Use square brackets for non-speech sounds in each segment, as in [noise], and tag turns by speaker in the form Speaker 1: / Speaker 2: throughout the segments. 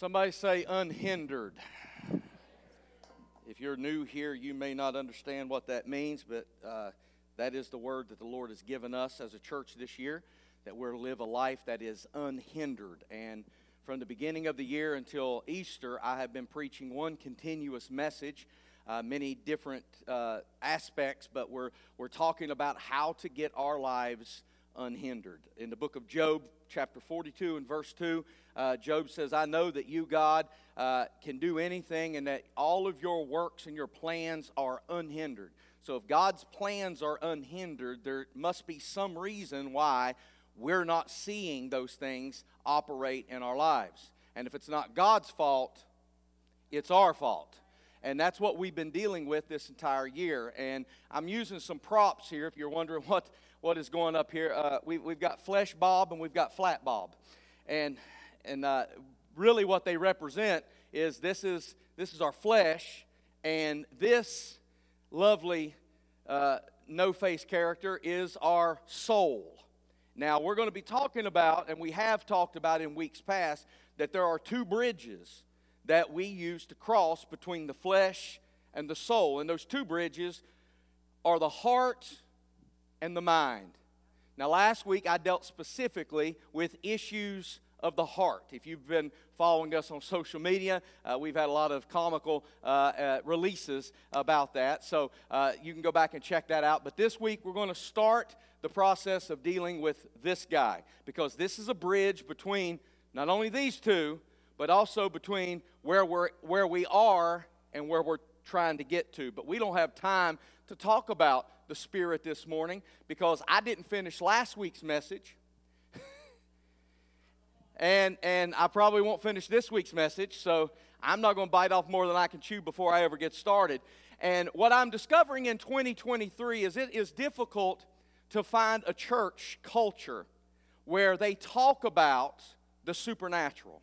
Speaker 1: Somebody say unhindered. If you're new here, you may not understand what that means, but uh, that is the word that the Lord has given us as a church this year that we're to live a life that is unhindered. And from the beginning of the year until Easter, I have been preaching one continuous message, uh, many different uh, aspects, but we're, we're talking about how to get our lives unhindered. In the book of Job, chapter 42 and verse 2, uh, Job says, I know that you, God, uh, can do anything and that all of your works and your plans are unhindered. So if God's plans are unhindered, there must be some reason why we're not seeing those things operate in our lives. And if it's not God's fault, it's our fault. And that's what we've been dealing with this entire year. And I'm using some props here if you're wondering [laughs] what, what is going up here. Uh, we, we've got Flesh Bob and we've got Flat Bob. And, and uh, really, what they represent is this is, this is our flesh, and this lovely uh, no face character is our soul. Now, we're going to be talking about, and we have talked about in weeks past, that there are two bridges that we use to cross between the flesh and the soul. And those two bridges are the heart and the mind. Now, last week I dealt specifically with issues of the heart. If you've been following us on social media, uh, we've had a lot of comical uh, uh, releases about that. So uh, you can go back and check that out. But this week we're going to start the process of dealing with this guy because this is a bridge between not only these two, but also between where, we're, where we are and where we're trying to get to. But we don't have time to talk about the Spirit this morning because I didn't finish last week's message. [laughs] and, and I probably won't finish this week's message, so I'm not going to bite off more than I can chew before I ever get started. And what I'm discovering in 2023 is it is difficult to find a church culture where they talk about the supernatural.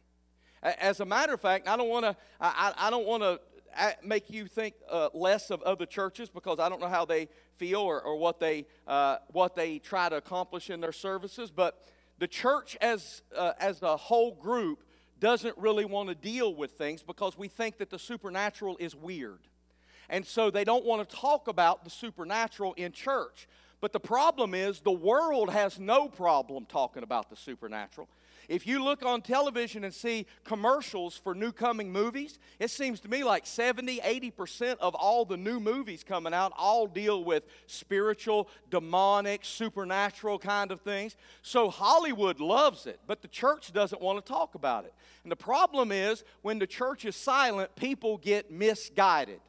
Speaker 1: As a matter of fact, I don't want to. I, I don't want to make you think uh, less of other churches because I don't know how they feel or, or what they uh, what they try to accomplish in their services. But the church as uh, as a whole group doesn't really want to deal with things because we think that the supernatural is weird, and so they don't want to talk about the supernatural in church. But the problem is, the world has no problem talking about the supernatural. If you look on television and see commercials for new coming movies, it seems to me like 70, 80% of all the new movies coming out all deal with spiritual, demonic, supernatural kind of things. So Hollywood loves it, but the church doesn't want to talk about it. And the problem is when the church is silent, people get misguided.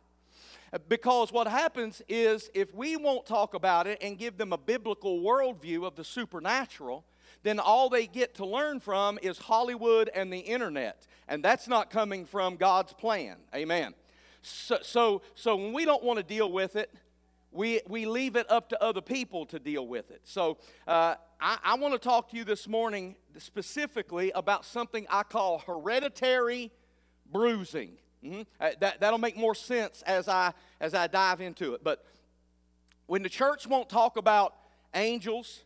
Speaker 1: Because what happens is if we won't talk about it and give them a biblical worldview of the supernatural, then all they get to learn from is Hollywood and the internet. And that's not coming from God's plan. Amen. So, so, so when we don't want to deal with it, we, we leave it up to other people to deal with it. So uh, I, I want to talk to you this morning specifically about something I call hereditary bruising. Mm-hmm. Uh, that, that'll make more sense as I, as I dive into it. But when the church won't talk about angels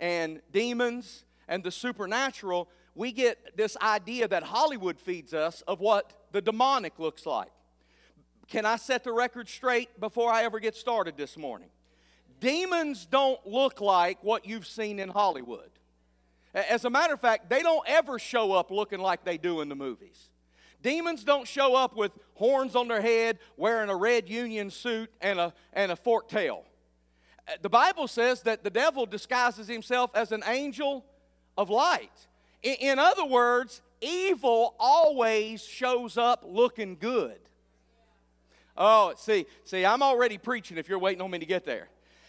Speaker 1: and demons and the supernatural, we get this idea that Hollywood feeds us of what the demonic looks like. Can I set the record straight before I ever get started this morning? Demons don't look like what you've seen in Hollywood. As a matter of fact, they don't ever show up looking like they do in the movies. Demons don't show up with horns on their head, wearing a red union suit and a, and a forked tail. The Bible says that the devil disguises himself as an angel of light. In other words, evil always shows up looking good. Oh, see, see, I'm already preaching if you're waiting on me to get there.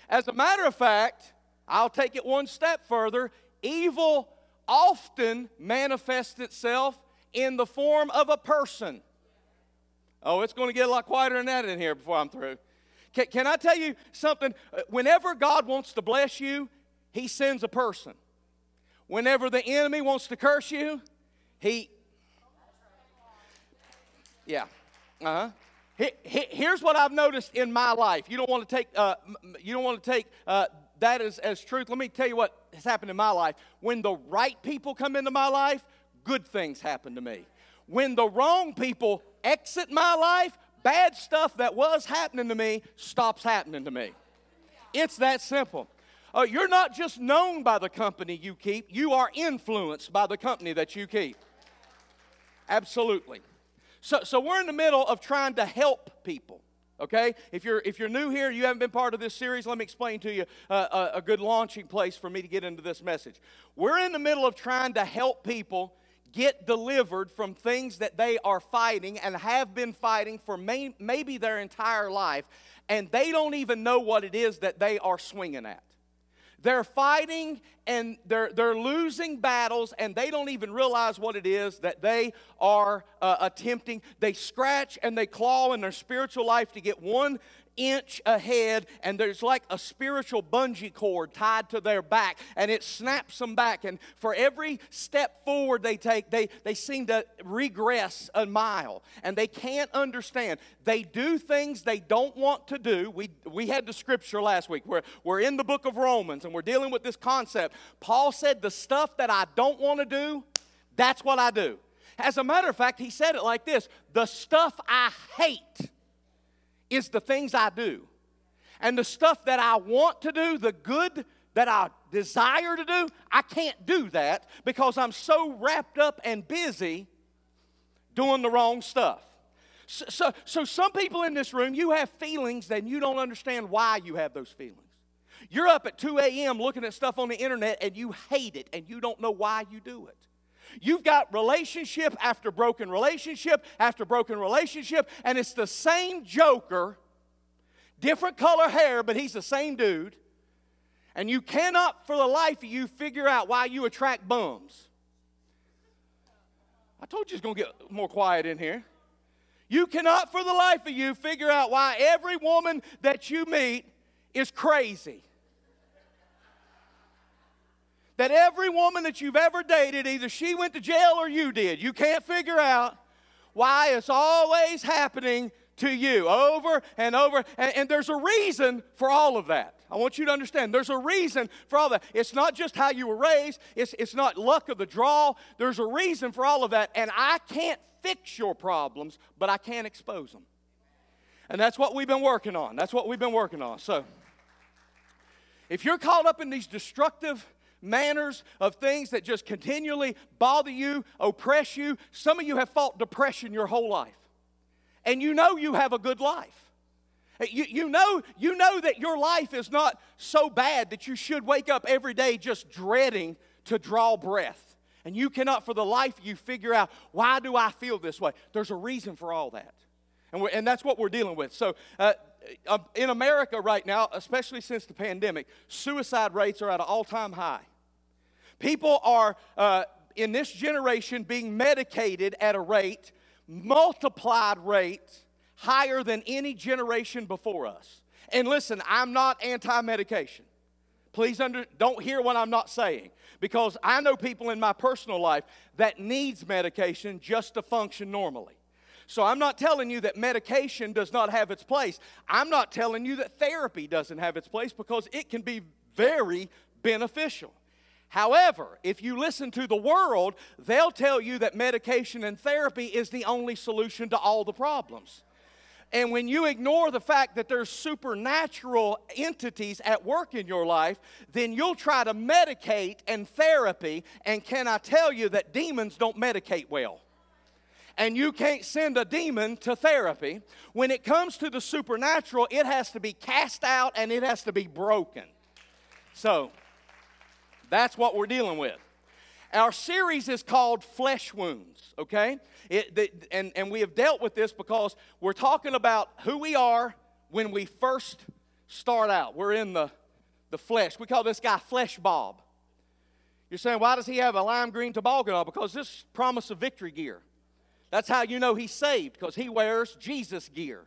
Speaker 1: As a matter of fact, I'll take it one step further. Evil often manifests itself in the form of a person. Oh, it's going to get a lot quieter than that in here before I'm through. Can, can I tell you something? Uh, whenever God wants to bless you, He sends a person. Whenever the enemy wants to curse you, He. Yeah. Uh huh. Here's what I've noticed in my life. You don't want to take, uh, you don't want to take uh, that as, as truth. Let me tell you what has happened in my life. When the right people come into my life, good things happen to me. when the wrong people exit my life, bad stuff that was happening to me stops happening to me. It's that simple. Uh, you're not just known by the company you keep, you are influenced by the company that you keep. Absolutely. So, so we're in the middle of trying to help people. Okay? If you're, if you're new here, you haven't been part of this series, let me explain to you uh, a, a good launching place for me to get into this message. We're in the middle of trying to help people get delivered from things that they are fighting and have been fighting for may, maybe their entire life, and they don't even know what it is that they are swinging at. They're fighting and they're, they're losing battles, and they don't even realize what it is that they are uh, attempting. They scratch and they claw in their spiritual life to get one inch ahead, and there's like a spiritual bungee cord tied to their back, and it snaps them back. And for every step forward they take, they, they seem to regress a mile, and they can't understand. They do things they don't want to do. We, we had the scripture last week. We're, we're in the book of Romans, and we're dealing with this concept. Paul said, The stuff that I don't want to do, that's what I do. As a matter of fact, he said it like this The stuff I hate is the things I do. And the stuff that I want to do, the good that I desire to do, I can't do that because I'm so wrapped up and busy doing the wrong stuff. So, so, so, some people in this room, you have feelings and you don't understand why you have those feelings. You're up at 2 a.m. looking at stuff on the internet and you hate it and you don't know why you do it. You've got relationship after broken relationship after broken relationship, and it's the same joker, different color hair, but he's the same dude. And you cannot, for the life of you, figure out why you attract bums. I told you it's going to get more quiet in here. You cannot, for the life of you, figure out why every woman that you meet is crazy that every woman that you've ever dated, either she went to jail or you did. You can't figure out why it's always happening to you over and over. And, and, there's a reason for all of that. I want you to understand there's a reason for all that. It's not just how you were raised, it's, it's not luck of the draw. There's a reason for all of that. And I can't fix your problems, but I can expose them. And that's what we've been working on. That's what we've been working on. So, if you're caught up in these destructive manners, of things that just continually bother you, oppress you. Some of you have fought depression your whole life, and you know you have a good life. You, you, know, you know that your life is not so bad that you should wake up every day just dreading to draw breath. And you cannot, for the life you, figure out why do I feel this way? There's a reason for all that. And, and that's what we're dealing with. So, uh, uh in America right now, especially since the pandemic, suicide rates are at an all time high. People are, uh, in this generation, being medicated at a rate, multiplied rate, higher than any generation before us. And listen, I'm not anti medication. Please under, don't hear what I'm not saying because I know people in my personal life that needs medication just to function normally. So I'm not telling you that medication does not have its place. I'm not telling you that therapy doesn't have its place because it can be very beneficial. However, if you listen to the world, they'll tell you that medication and therapy is the only solution to all the problems. And when you ignore the fact that there's supernatural entities at work in your life, then you'll try to medicate and therapy. And can I tell you that demons don't medicate well? And you can't send a demon to therapy. When it comes to the supernatural, it has to be cast out and it has to be broken. So, that's what we're dealing with. Our series is called Flesh Wounds, okay? It, the, and, and we have dealt with this because we're talking about who we are when we first start out. We're in the, the flesh. We call this guy Flesh Bob. You're saying, why does he have a lime green toboggan on? Because this promise of victory gear. That's how you know he's saved, because he wears Jesus gear.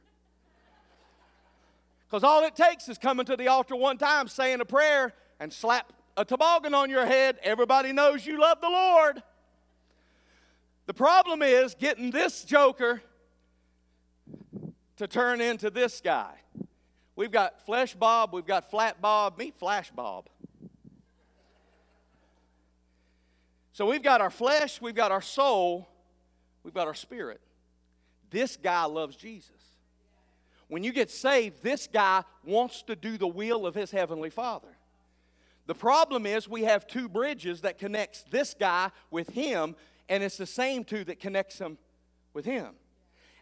Speaker 1: Because all it takes is coming to the altar one time, saying a prayer, and slap a toboggan on your head, everybody knows you love the Lord. The problem is getting this joker to turn into this guy. We've got Flesh Bob, we've got Flat Bob, meet Flash Bob. So we've got our flesh, we've got our soul, we've got our spirit. This guy loves Jesus. When you get saved, this guy wants to do the will of his heavenly Father. The problem is we have two bridges that connects this guy with him, and it's the same two that connects him with him.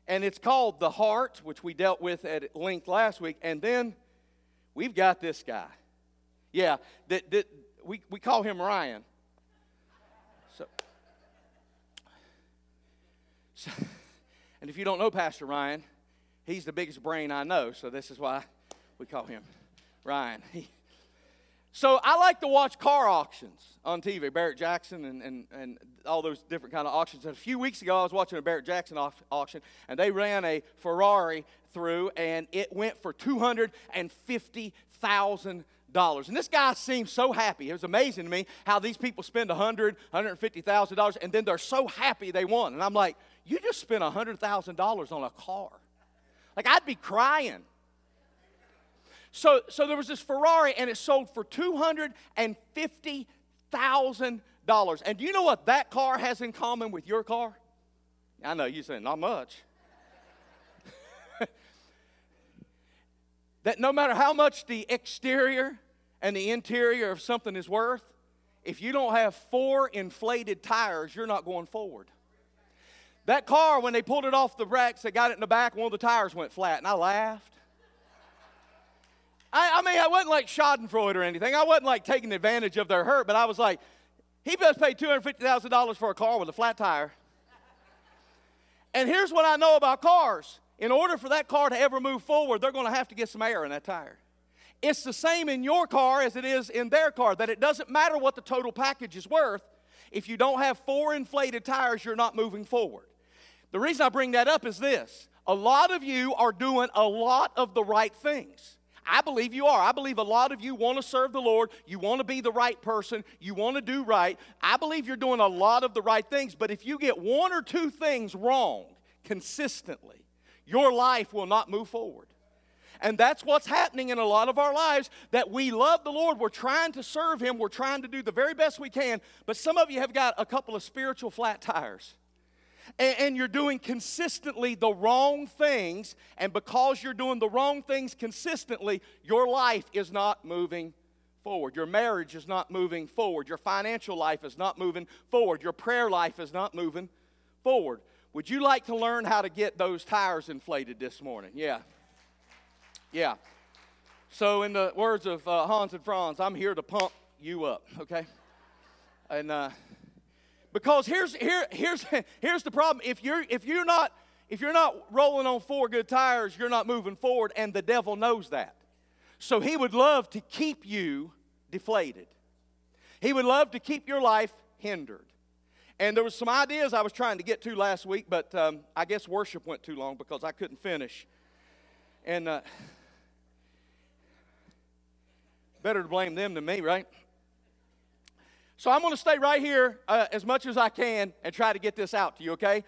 Speaker 1: And it's called the heart, which we dealt with at length last week, and then we've got this guy. Yeah, that, that we, we call him Ryan. So, so, and if you don't know Pastor Ryan, he's the biggest brain I know, so this is why we call him Ryan. He, so I like to watch car auctions on TV, Barrett Jackson and, and, and all those different kind of auctions. And a few weeks ago, I was watching a Barrett Jackson auction, and they ran a Ferrari through, and it went for two hundred and this guy seemed so happy. It was amazing to me how these people spend a hundred, hundred and then they're so happy they won. And I'm like, you just spent a hundred thousand dollars on a car. Like I'd be crying. So, so there was this Ferrari, and it sold for two hundred and do you know what that car has in common with your car? I know you say not much. [laughs] that no matter how much the exterior and the interior of something is worth, if you don't have four inflated tires, you're not going forward. That car, when they pulled it off the racks, they got it in the back, one of the tires went flat, and I laughed. I, I mean, I wasn't like Schadenfreude or anything. I wasn't like taking advantage of their hurt, but I was like, he best pay $250,000 for a car with a flat tire. And here's what I know about cars in order for that car to ever move forward, they're going to have to get some air in that tire. It's the same in your car as it is in their car, that it doesn't matter what the total package is worth. If you don't have four inflated tires, you're not moving forward. The reason I bring that up is this a lot of you are doing a lot of the right things. I believe you are. I believe a lot of you want to serve the Lord. You want to be the right person. You want to do right. I believe you're doing a lot of the right things. But if you get one or two things wrong consistently, your life will not move forward. And that's what's happening in a lot of our lives that we love the Lord. We're trying to serve Him. We're trying to do the very best we can. But some of you have got a couple of spiritual flat tires and, you're doing consistently the wrong things, and because you're doing the wrong things consistently, your life is not moving forward. Your marriage is not moving forward. Your financial life is not moving forward. Your prayer life is not moving forward. Would you like to learn how to get those tires inflated this morning? Yeah. Yeah. So, in the words of uh, Hans and Franz, I'm here to pump you up, okay? And uh, because here's, here, here's, [laughs] here's the problem. If you're, if, you're not, if you're not rolling on four good tires, you're not moving forward, and the devil knows that. So he would love to keep you deflated. He would love to keep your life hindered. And there was some ideas I was trying to get to last week, but um, I guess worship went too long because I couldn't finish. And uh, [sighs] better to blame them than me, right? So I'm going to stay right here uh, as much as I can and try to get this out to you, okay?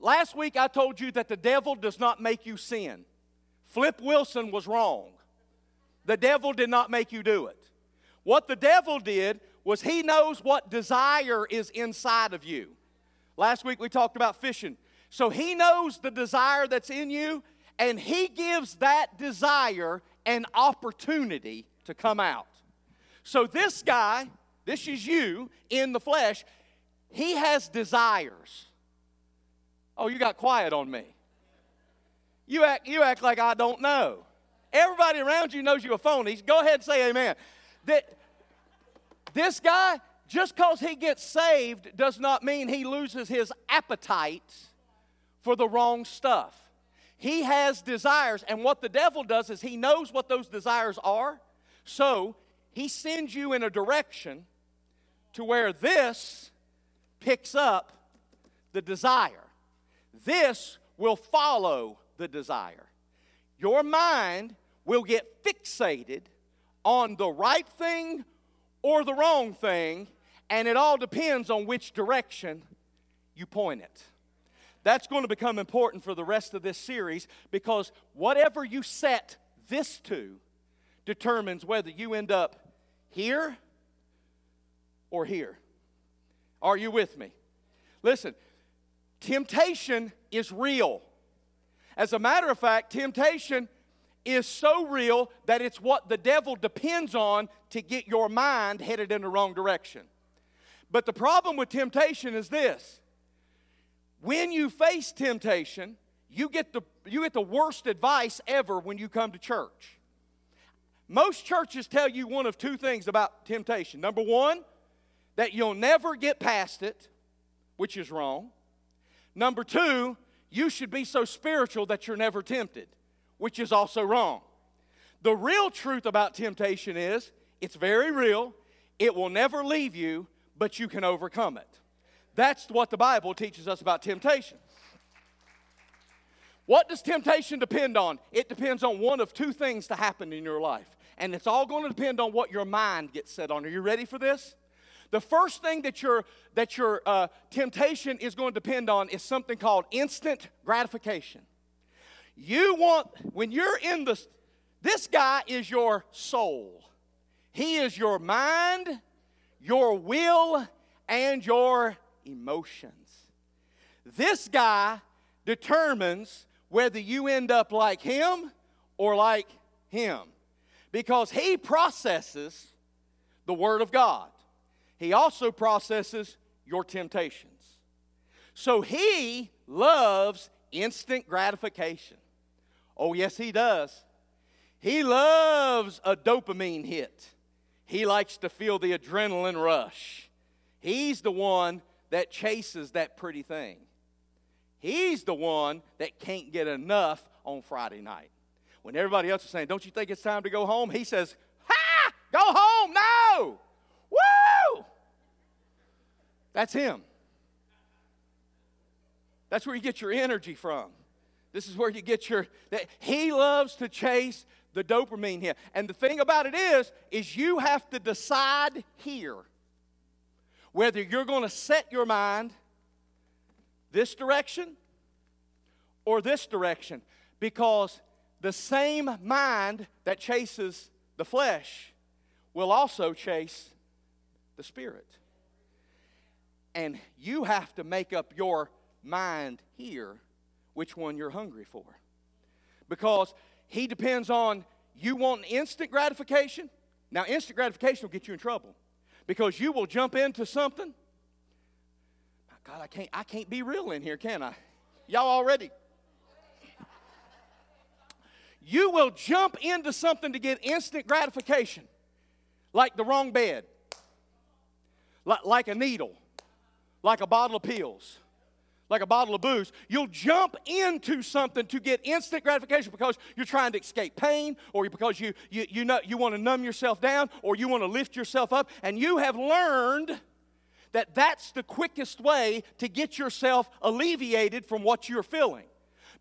Speaker 1: Last week I told you that the devil does not make you sin. Flip Wilson was wrong. The devil did not make you do it. What the devil did was he knows what desire is inside of you. Last week we talked about fishing. So he knows the desire that's in you, and he gives that desire an opportunity to come out. So this guy this is you in the flesh, he has desires. Oh, you got quiet on me. You act, you act like I don't know. Everybody around you knows you're a phony. Go ahead and say amen. That, this guy, just because he gets saved, does not mean he loses his appetite for the wrong stuff. He has desires, and what the devil does is he knows what those desires are, so he sends you in a direction to where this picks up the desire. This will follow the desire. Your mind will get fixated on the right thing or the wrong thing, and it all depends on which direction you point it. That's going to become important for the rest of this series because whatever you set this to determines whether you end up here or here. Are you with me? Listen, temptation is real. As a matter of fact, temptation is so real that it's what the devil depends on to get your mind headed in the wrong direction. But the problem with temptation is this when you face temptation, you get the, you get the worst advice ever when you come to church. Most churches tell you one of two things about temptation. Number one, that you'll never get past it, which is wrong. Number two, you should be so spiritual that you're never tempted, which is also wrong. The real truth about temptation is it's very real, it will never leave you, but you can overcome it. That's what the Bible teaches us about temptation. What does temptation depend on? It depends on one of two things to happen in your life. And it's all going to depend on what your mind gets set on. Are you ready for this? The first thing that your, that your uh, temptation is going to depend on is something called instant gratification. You want, when you're in the, this guy is your soul. He is your mind, your will, and your emotions. This guy determines whether you end up like him or like him because he processes the Word of God. He also processes your temptations. So he loves instant gratification. Oh, yes, he does. He loves a dopamine hit. He likes to feel the adrenaline rush. He's the one that chases that pretty thing. He's the one that can't get enough on Friday night. When everybody else is saying, Don't you think it's time to go home? He says, Ha! Go home! No! Woo! That's him. That's where you get your energy from. This is where you get your that he loves to chase the dopamine here. And the thing about it is is you have to decide here whether you're going to set your mind this direction or this direction because the same mind that chases the flesh will also chase the spirit. And you have to make up your mind here which one you're hungry for. Because he depends on you want instant gratification. Now, instant gratification will get you in trouble because you will jump into something. My God, I can't, I can't be real in here, can I? Y'all already? You will jump into something to get instant gratification, like the wrong bed, like, like a needle, like a bottle of pills, like a bottle of booze. You'll jump into something to get instant gratification because you're trying to escape pain, or because you, you, you, know, you want to numb yourself down, or you want to lift yourself up, and you have learned that that's the quickest way to get yourself alleviated from what you're feeling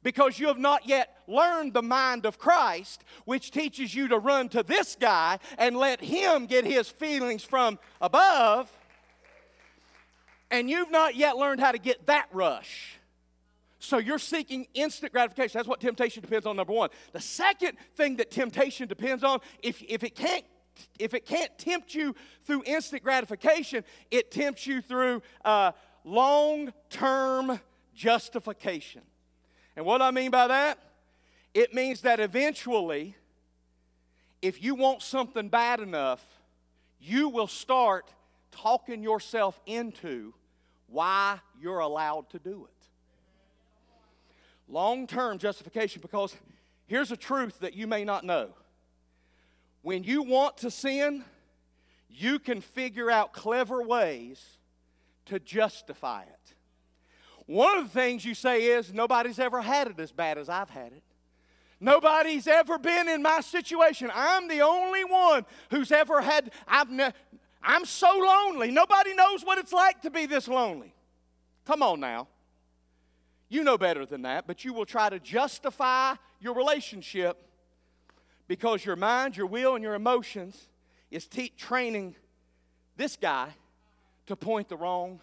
Speaker 1: because you have not yet learned the mind of Christ, which teaches you to run to this guy and let him get his feelings from above. And you've not yet learned how to get that rush. So you're seeking instant gratification. That's what temptation depends on, number one. The second thing that temptation depends on, if, if it can't if it can't tempt you through instant gratification, it tempts you through uh, long term justification. And what I mean by that, it means that eventually, if you want something bad enough, you will start talking yourself into why you're allowed to do it. Long term justification, because here's a truth that you may not know. When you want to sin, you can figure out clever ways to justify it. One of the things you say is, nobody's ever had it as bad as I've had it. Nobody's ever been in my situation. I'm the only one who's ever had, I've ne- I'm so lonely. Nobody knows what it's like to be this lonely. Come on now. You know better than that, but you will try to justify your relationship because your mind, your will, and your emotions is te- training this guy to point the wrong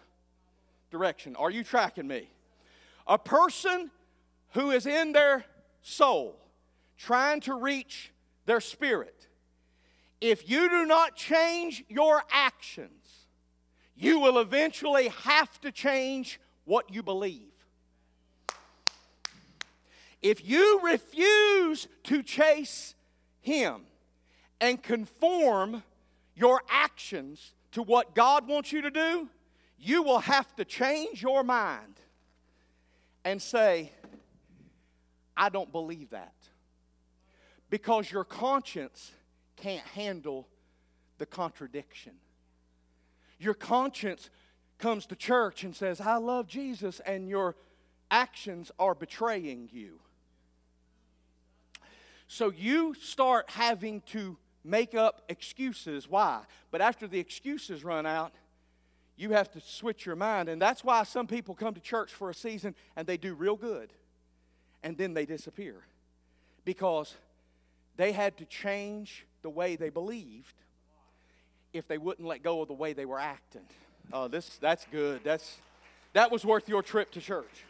Speaker 1: direction. Are you tracking me? A person who is in their soul trying to reach their spirit, if you do not change your actions, you will eventually have to change what you believe. If you refuse to chase Him and conform your actions to what God wants you to do, you will have to change your mind and say, I don't believe that. Because your conscience can't handle the contradiction. Your conscience comes to church and says, I love Jesus, and your actions are betraying you. So you start having to make up excuses. Why? But after the excuses run out, you have to switch your mind. And that's why some people come to church for a season and they do real good and then they disappear because they had to change the way they believed if they wouldn't let go of the way they were acting. Oh, this that's good. That's that was worth your trip to church.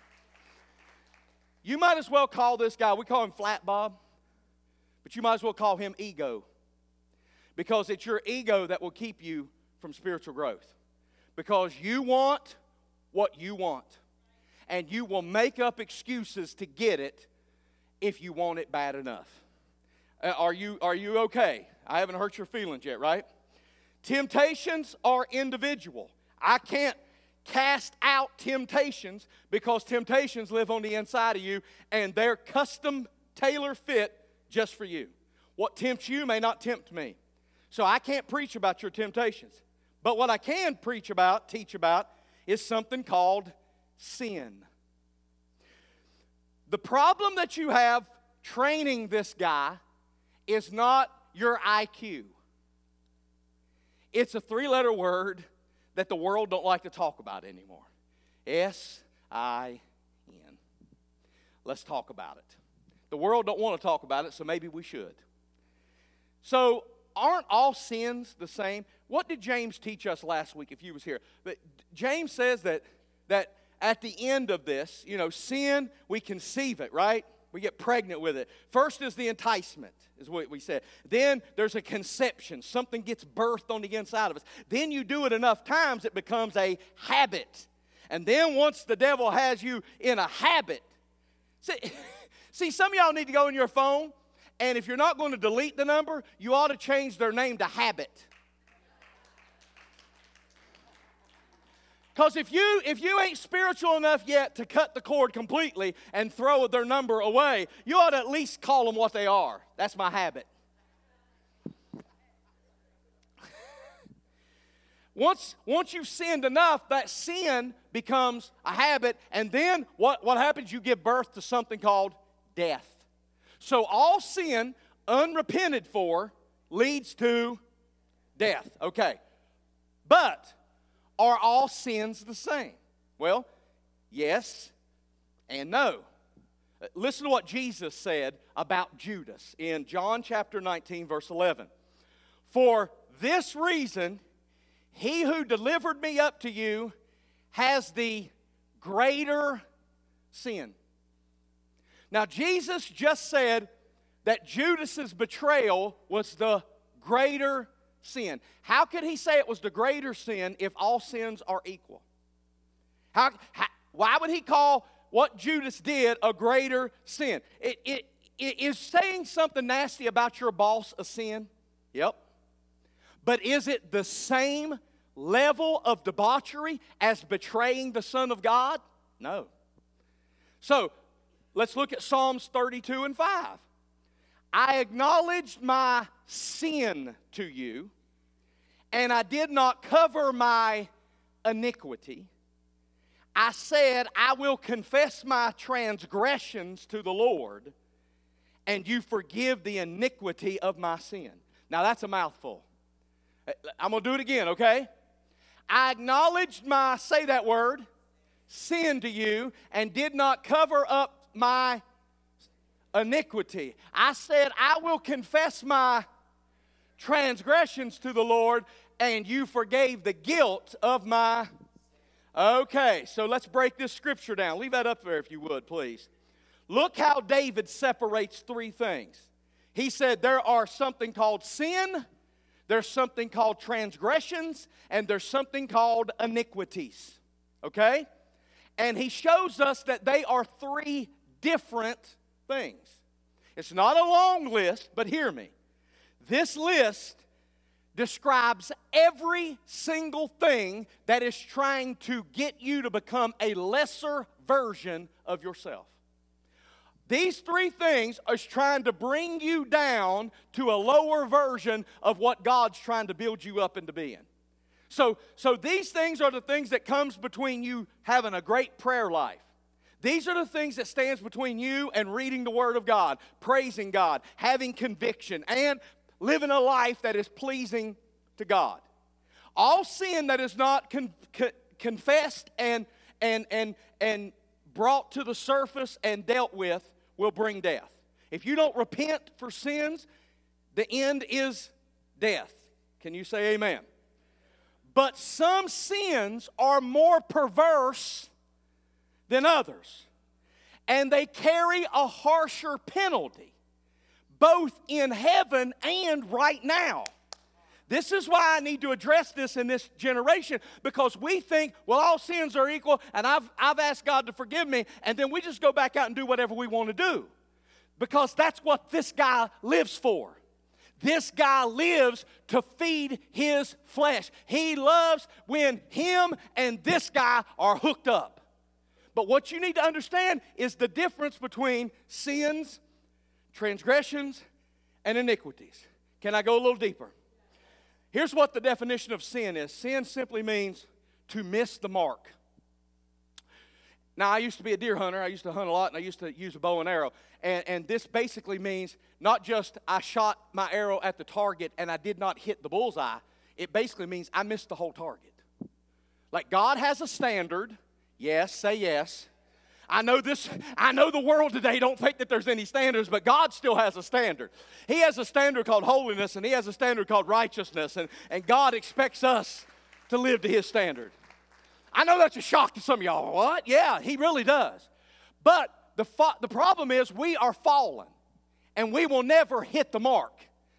Speaker 1: You might as well call this guy, we call him Flat Bob, but you might as well call him ego. Because it's your ego that will keep you from spiritual growth. Because you want what you want. And you will make up excuses to get it if you want it bad enough. Uh, are, you, are you okay? I haven't hurt your feelings yet, right? Temptations are individual. I can't cast out temptations because temptations live on the inside of you and they're custom tailor fit just for you. What tempts you may not tempt me. So I can't preach about your temptations. But what I can preach about, teach about, is something called sin. The problem that you have training this guy is not your IQ. It's a three letter word that the world don't like to talk about anymore. S I N. Let's talk about it. The world don't want to talk about it, so maybe we should. So, aren't all sins the same? What did James teach us last week if you was here? But James says that that at the end of this, you know, sin, we conceive it, right? We get pregnant with it. First is the enticement, is what we said. Then there's a conception. Something gets birthed on the inside of us. Then you do it enough times, it becomes a habit. And then once the devil has you in a habit, see, [laughs] see some of y'all need to go in your phone, and if you're not going to delete the number, you ought to change their name to habit. Because if you if you ain't spiritual enough yet to cut the cord completely and throw their number away, you ought to at least call them what they are. That's my habit. [laughs] once, once you've sinned enough, that sin becomes a habit, and then what, what happens? You give birth to something called death. So all sin, unrepented for, leads to death. Okay. But are all sins the same? Well, yes and no. Listen to what Jesus said about Judas in John chapter 19, verse 11. For this reason, he who delivered me up to you has the greater sin. Now, Jesus just said that Judas's betrayal was the greater sin. How could he say it was the greater sin if all sins are equal? How, how why would he call what Judas did a greater sin? It, it, it is saying something nasty about your boss a sin? Yep. But is it the same level of debauchery as betraying the Son of God? No. So let's look at Psalms 32 and 5. I acknowledged my sin to you, and I did not cover my iniquity. I said, I will confess my transgressions to the Lord, and you forgive the iniquity of my sin. Now, that's a mouthful. Uh, I'm going to do it again, okay? I acknowledged my, say that word, sin to you, and did not cover up my iniquity. I said, I will confess my transgressions to the Lord, and you forgave the guilt of my. Okay, so let's break this scripture down. Leave that up there if you would, please. Look how David separates three things. He said there are something called sin, there's something called transgressions, and there's something called iniquities. Okay? And he shows us that they are three different things. It's not a long list, but hear me. This list describes every single thing that is trying to get you to become a lesser version of yourself. These three things are trying to bring you down to a lower version of what God's trying to build you up into being. So, so these things are the things that comes between you having a great prayer life. These are the things that stands between you and reading the Word of God, praising God, having conviction, and living a life that is pleasing to God. All sin that is not con- con- confessed and, and, and, and brought to the surface and dealt with will bring death. If you don't repent for sins, the end is death. Can you say amen? But some sins are more perverse than others, and they carry a harsher penalty, both in heaven and right now. This is why I need to address this in this generation because we think, well, all sins are equal and I've, I've asked God to forgive me, and then we just go back out and do whatever we want to do because that's what this guy lives for. This guy lives to feed his flesh. He loves when him and this guy are hooked up. But what you need to understand is the difference between sins, transgressions, and iniquities. Can I go a little deeper? Here's what the definition of sin is sin simply means to miss the mark. Now, I used to be a deer hunter. I used to hunt a lot, and I used to use a bow and arrow. And, and this basically means not just I shot my arrow at the target and I did not hit the bullseye. It basically means I missed the whole target. Like God has a standard. Yes, say yes. I know this, I know the world today don't think that there's any standards, but God still has a standard. He has a standard called holiness and He has a standard called righteousness, and, and God expects us to live to His standard. I know that's a shock to some of y'all. What? Yeah, He really does. But the, fa- the problem is we are fallen and we will never hit the mark.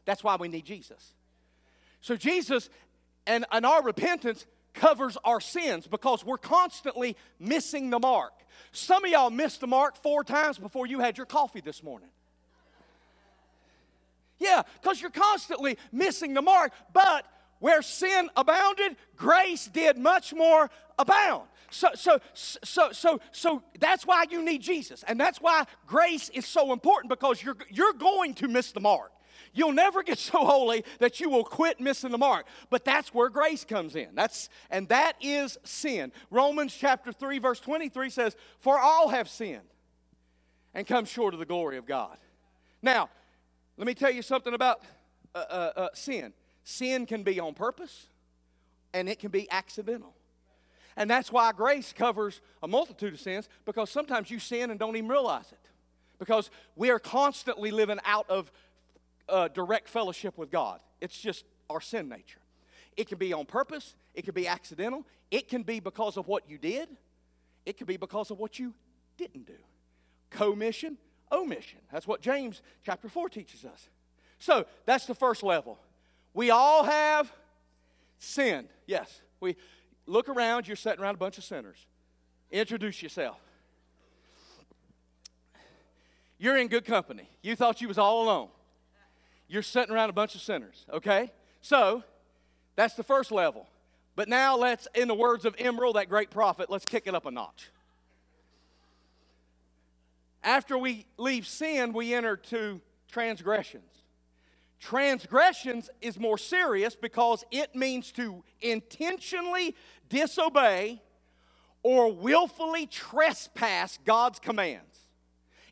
Speaker 1: That's why we need Jesus. So, Jesus and, and our repentance covers our sins because we're constantly missing the mark. Some of y'all missed the mark four times before you had your coffee this morning. Yeah, because you're constantly missing the mark. But where sin abounded, grace did much more abound. So, so, so, so, so that's why you need Jesus. And that's why grace is so important because you're, you're going to miss the mark. You'll never get [laughs] so holy that you will quit missing the mark. But that's where grace comes in. That's and that is sin. Romans chapter 3 verse 23 says, "For all have sinned and come short of the glory of God." Now, let me tell you something about uh, uh, uh, sin. Sin can be on purpose and it can be accidental. And that's why grace covers a multitude of sins because sometimes you sin and don't even realize it. Because we are constantly living out of uh, direct fellowship with God. It's just our sin nature. It can be on purpose, it can be accidental, it can be because of what you did, it can be because of what you didn't do. Commission, omission. That's what James chapter 4 teaches us. So that's the first level. We all have sinned. Yes. We look around, you're sitting around a bunch of sinners. Introduce yourself. You're in good company. You thought you was all alone you're sitting around a bunch of sinners, okay? So, that's the first level. But now let's, in the words of Emeril, that great prophet, let's kick it up a notch. After we leave sin, we enter to transgressions. Transgressions is more serious because it means to intentionally disobey or willfully trespass God's commands.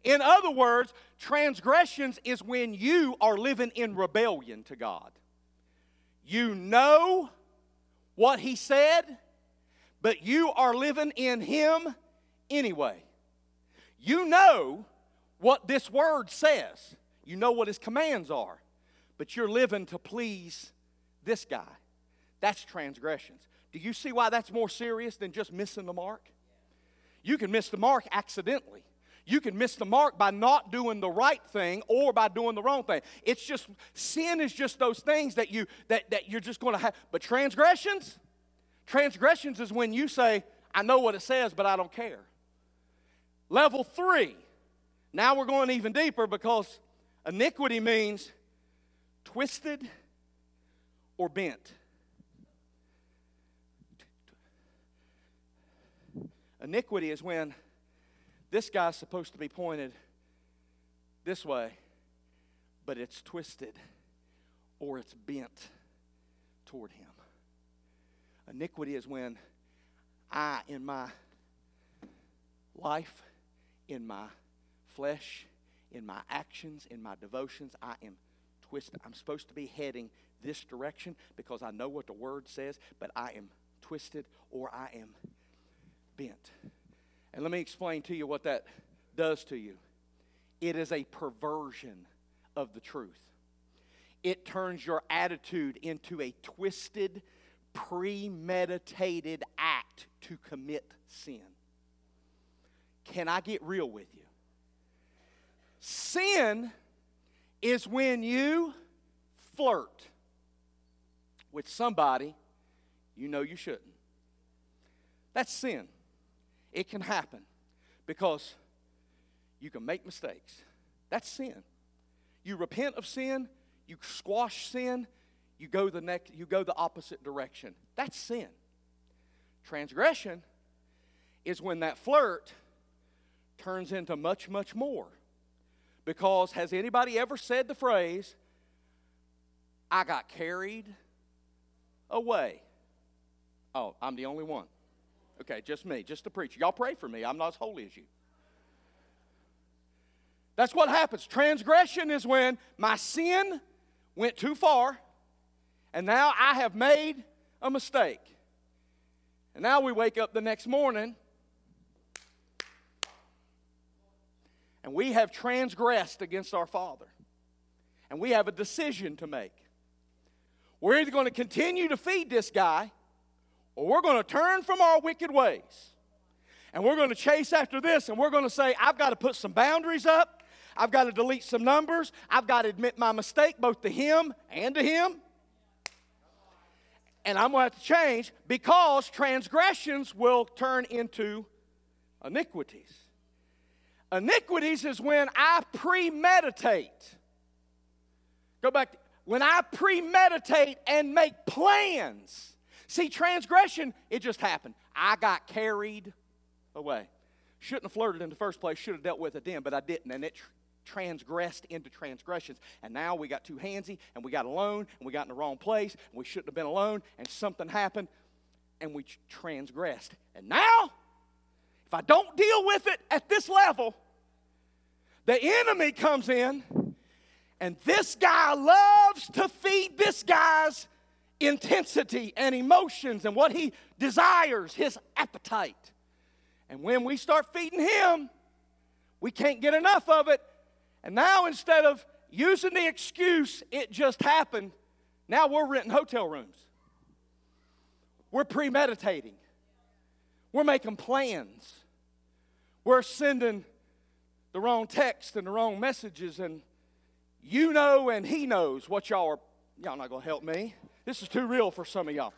Speaker 1: In other words, transgressions is when you are living in rebellion to God. You know what He said, but you are living in Him anyway. You know what this word says, you know what His commands are, but you're living to please this guy. That's transgressions. Do you see why that's more serious than just missing the mark? You can miss the mark accidentally. You can miss the mark by not doing the right thing or by doing the wrong thing. It's just sin is just those things that you that, that you're just going to have. But transgressions, transgressions is when you say, I know what it says, but I don't care. Level three. Now we're going even deeper because iniquity means twisted or bent. Iniquity is when this guy's supposed to be pointed this way, but it's twisted or it's bent toward him. Iniquity is when I, in my life, in my flesh, in my actions, in my devotions, I am twisted. I'm supposed to be heading this direction because I know what the word says, but I am twisted or I am bent. And let me explain to you what that does to you it is a perversion of the truth. It turns your attitude into a twisted, premeditated act to commit sin. Can I get real with you? Sin is when you flirt with somebody you know you shouldn't. That's sin. It can happen because you can make mistakes. That's sin. You repent of sin, you squash sin, you go the next you go the opposite direction. That's sin. Transgression is when that flirt turns into much much more. Because has anybody ever said the phrase I got carried away? Oh, I'm the only one. Okay, just me, just the preacher. Y'all pray for me. I'm not as holy as you. That's what happens. Transgression is when my sin went too far, and now I have made a mistake. And now we wake up the next morning, and we have transgressed against our Father. And we have a decision to make. We're either going to continue to feed this guy or we're going to turn from our wicked ways. And we're going to chase after this, and we're going to say, I've got to put some boundaries up. I've got to delete some numbers. I've got to admit my mistake, both to him and to him. And I'm going to have to change because transgressions will turn into iniquities. Iniquities is when I premeditate. Go back. When I premeditate and make plans See, transgression, it just happened. I got carried away. Shouldn't have flirted in the first place, should have dealt with it then, but I didn't. And it tr- transgressed into transgressions. And now we got too handsy and we got alone and we got in the wrong place and we shouldn't have been alone and something happened and we transgressed. And now, if I don't deal with it at this level, the enemy comes in and this guy loves to feed this guy's intensity and emotions and what he desires, his appetite. And when we start feeding him, we can't get enough of it. And now instead of using the excuse, it just happened, now we're renting hotel rooms. We're premeditating. We're making plans. We're sending the wrong text and the wrong messages, and you know and he knows what y'all are. Y'all not gonna help me. This is too real for some of y'all.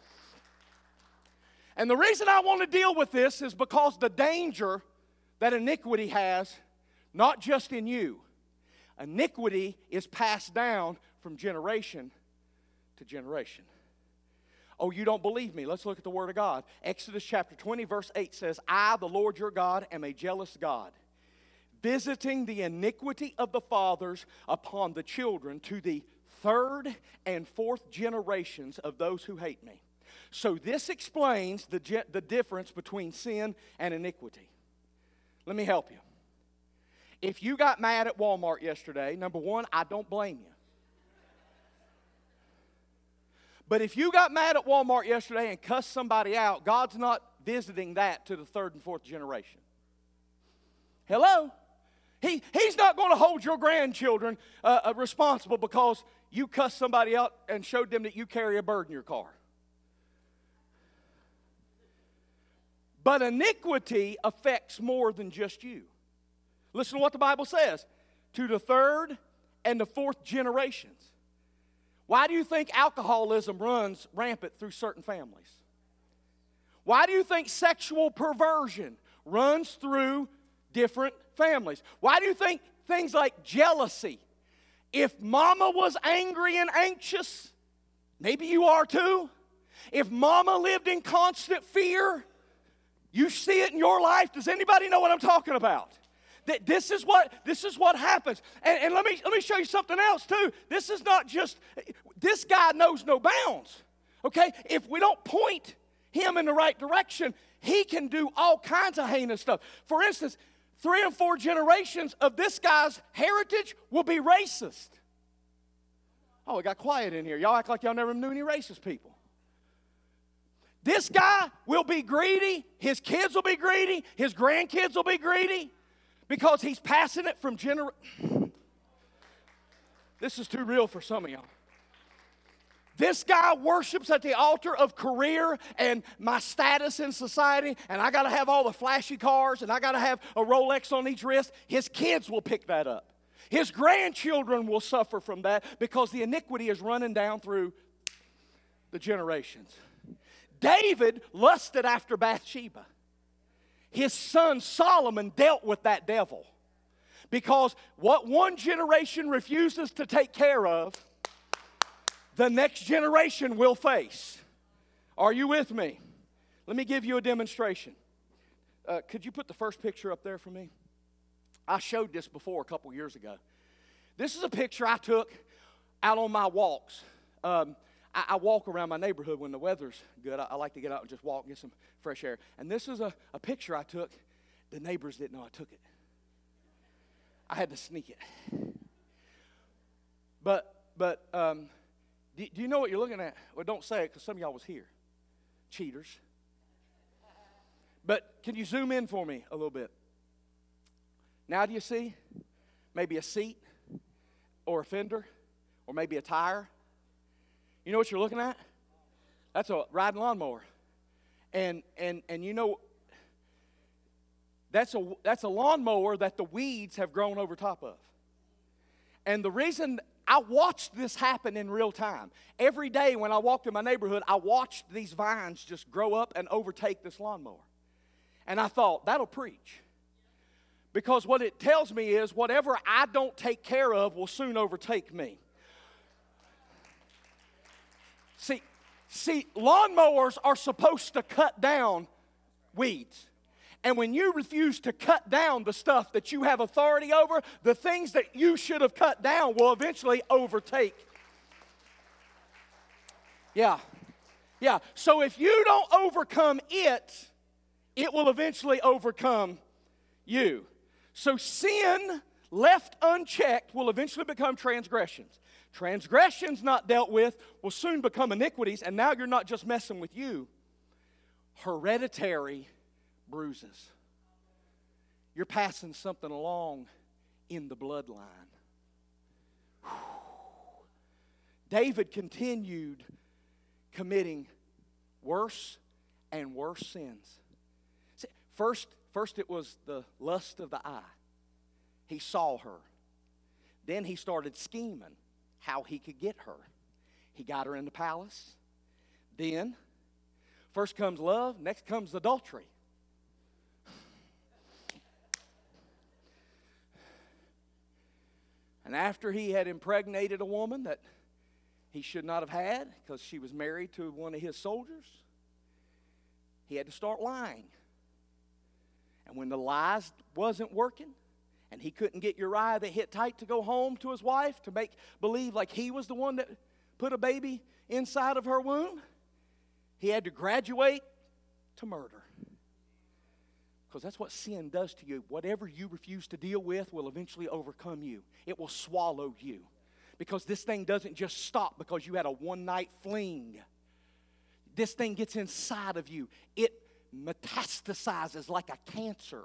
Speaker 1: And the reason I want to deal with this is because the danger that iniquity has, not just in you, iniquity is passed down from generation to generation. Oh, you don't believe me? Let's look at the Word of God. Exodus chapter 20, verse 8 says, I, the Lord your God, am a jealous God, visiting the iniquity of the fathers upon the children to the third and fourth generations of those who hate me. So this explains the, the difference between sin and iniquity. Let me help you. If you got mad at Walmart yesterday, number one, I don't blame you. But if you got mad at Walmart yesterday and cussed somebody out, God's not visiting that to the third and fourth generation. Hello? He, he's not going to hold your grandchildren uh, uh, responsible because you cussed somebody out and showed them that you carry a bird in your car. But iniquity affects more than just you. Listen to what the Bible says to the third and the fourth generations. Why do you think alcoholism runs rampant through certain families? Why do you think sexual perversion runs through different families. Why do you think things like jealousy? If mama was angry and anxious, maybe you are too. If mama lived in constant fear, you see it in your life. Does anybody know what I'm talking about? That this is what this is what happens. And, and let me let me show you something else too. This is not just this guy knows no bounds. Okay? If we don't point him in the right direction, he can do all kinds of heinous stuff. For instance, three and four generations of this guy's heritage will be racist. Oh, it got quiet in here. Y'all act like y'all never knew any racist people. This guy will be greedy. His kids will be greedy. His grandkids will be greedy because he's passing it from generation. [laughs] This is too real for some of y'all. This guy worships at the altar of career and my status in society, and I gotta have all the flashy cars and I gotta have a Rolex on each wrist. His kids will pick that up. His grandchildren will suffer from that because the iniquity is running down through the generations. David lusted after Bathsheba. His son Solomon dealt with that devil because what one generation refuses to take care of, the next generation will face. Are you with me? Let me give you a demonstration. Uh, could you put the first picture up there for me? I showed this before a couple years ago. This is a picture I took out on my walks. Um, I, I, walk around my neighborhood when the weather's good. I, I, like to get out and just walk and get some fresh air. And this is a, a picture I took. The neighbors didn't know I took it. I had to sneak it. But, but um, do, do you know what you're looking at? Well, don't say it because some of y'all was here. Cheaters. But can you zoom in for me a little bit? Now, do you see? Maybe a seat or a fender or maybe a tire. You know what you're looking at? That's a riding lawnmower. And, and, and you know, that's a, that's a lawnmower that the weeds have grown over top of. And the reason I watched this happen in real time. Every day when I walked in my neighborhood, I watched these vines just grow up and overtake this lawnmower. And I thought, that'll preach. Because what it tells me is whatever I don't take care of will soon overtake me. See, see, lawnmowers are supposed to cut down weeds. And when you refuse to cut down the stuff that you have authority over, the things that you should have cut down will eventually overtake. Yeah. Yeah. So if you don't overcome it, it will eventually overcome you. So sin left unchecked will eventually become transgressions. Transgressions not dealt with will soon become iniquities, and now you're not just messing with you. Hereditary bruises. You're passing something along in the bloodline. Whew. David continued committing worse and worse sins. First, first it was the lust of the eye. He saw her. Then he started scheming how he could get her. He got her in the palace. Then, first comes love, next comes adultery. And after he had impregnated a woman that he should not have had because she was married to one of his soldiers, he had to start lying. And when the lies wasn't working, and he couldn't get Uriah the Hittite to go home to his wife to make believe like he was the one that put a baby inside of her womb, he had to graduate to murder. Because that's what sin does to you. Whatever you refuse to deal with will eventually overcome you, it will swallow you. Because this thing doesn't just stop because you had a one night fling. This thing gets inside of you, it metastasizes like a cancer.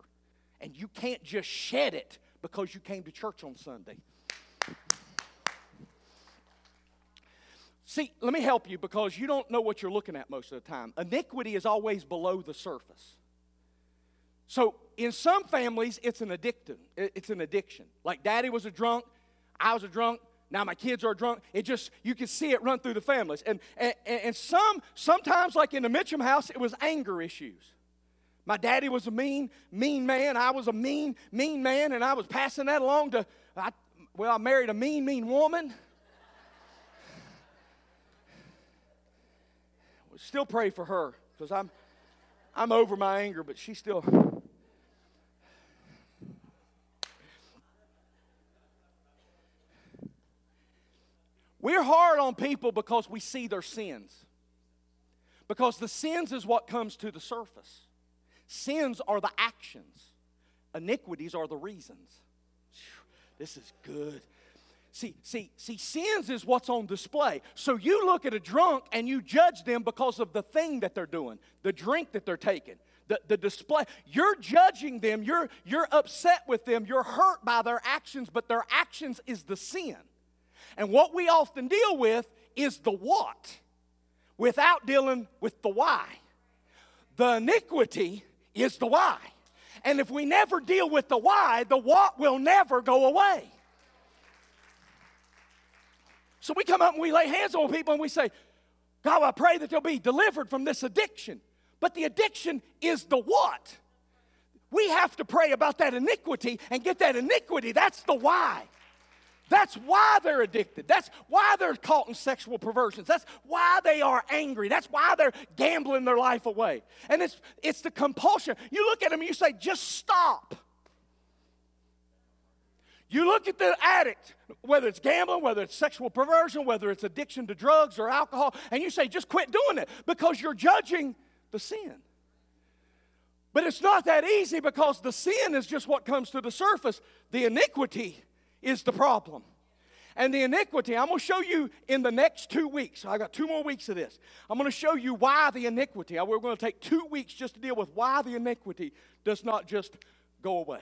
Speaker 1: And you can't just shed it because you came to church on Sunday. See, let me help you because you don't know what you're looking at most of the time. Iniquity is always below the surface. So in some families, it's an addiction. It's an addiction. Like daddy was a drunk, I was a drunk, now my kids are drunk. It just, you can see it run through the families. And, and, and some, sometimes like in the Mitchum house, it was anger issues. My daddy was a mean, mean man. I was a mean, mean man, and I was passing that along to, I, well, I married a mean, mean woman. Still pray for her because I'm, I'm over my anger, but she still. We're hard on people because we see their sins. Because the sins is what comes to the surface. Sins are the actions, iniquities are the reasons. This is good. See, see, see, sins is what's on display. So you look at a drunk and you judge them because of the thing that they're doing, the drink that they're taking, the, the display. You're judging them, you're, you're upset with them, you're hurt by their actions, but their actions is the sin. And what we often deal with is the what without dealing with the why. The iniquity is the why. And if we never deal with the why, the what will never go away. So we come up and we lay hands on people and we say, God, I pray that they'll be delivered from this addiction. But the addiction is the what? We have to pray about that iniquity and get that iniquity. That's the why. That's why they're addicted. That's why they're caught in sexual perversions. That's why they are angry. That's why they're gambling their life away. And it's, it's the compulsion. You look at them and you say, just stop. You look at the addict, whether it's gambling, whether it's sexual perversion, whether it's addiction to drugs or alcohol, and you say, just quit doing it because you're judging the sin. But it's not that easy because the sin is just what comes to the surface. The iniquity is the problem. And the iniquity, I'm going to show you in the next two weeks. I got two more weeks of this. I'm going to show you why the iniquity. We're going to take two weeks just to deal with why the iniquity does not just go away.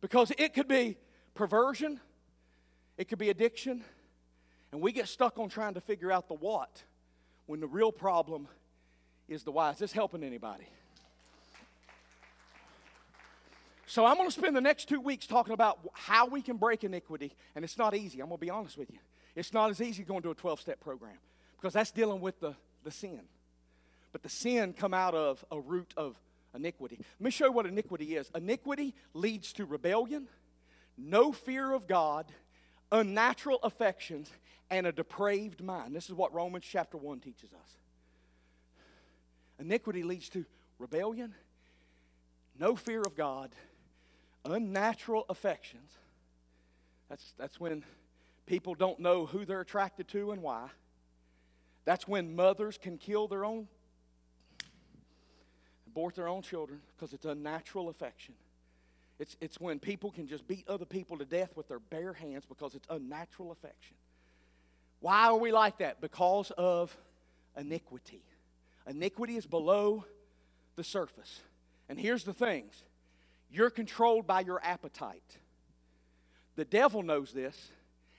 Speaker 1: Because it could be perversion, it could be addiction, and we get stuck on trying to figure out the what when the real problem is the why. Is this helping anybody? So I'm going to spend the next two weeks talking about how we can break iniquity, and it's not easy. I'm going to be honest with you. It's not as easy going to a 12-step program because that's dealing with the, the sin. But the sin come out of a root of iniquity. Let me show you what iniquity is. Iniquity leads to rebellion, no fear of God, unnatural affections, and a depraved mind. This is what Romans chapter 1 teaches us. Iniquity leads to rebellion, no fear of God, unnatural affections. That's, that's when people don't know who they're attracted to and why. That's when mothers can kill their own, abort their own children because it's unnatural affection. It's, it's when people can just beat other people to death with their bare hands because it's unnatural affection. Why are we like that? Because of iniquity. Iniquity is below the surface. And here's the things you're controlled by your appetite. The devil knows this,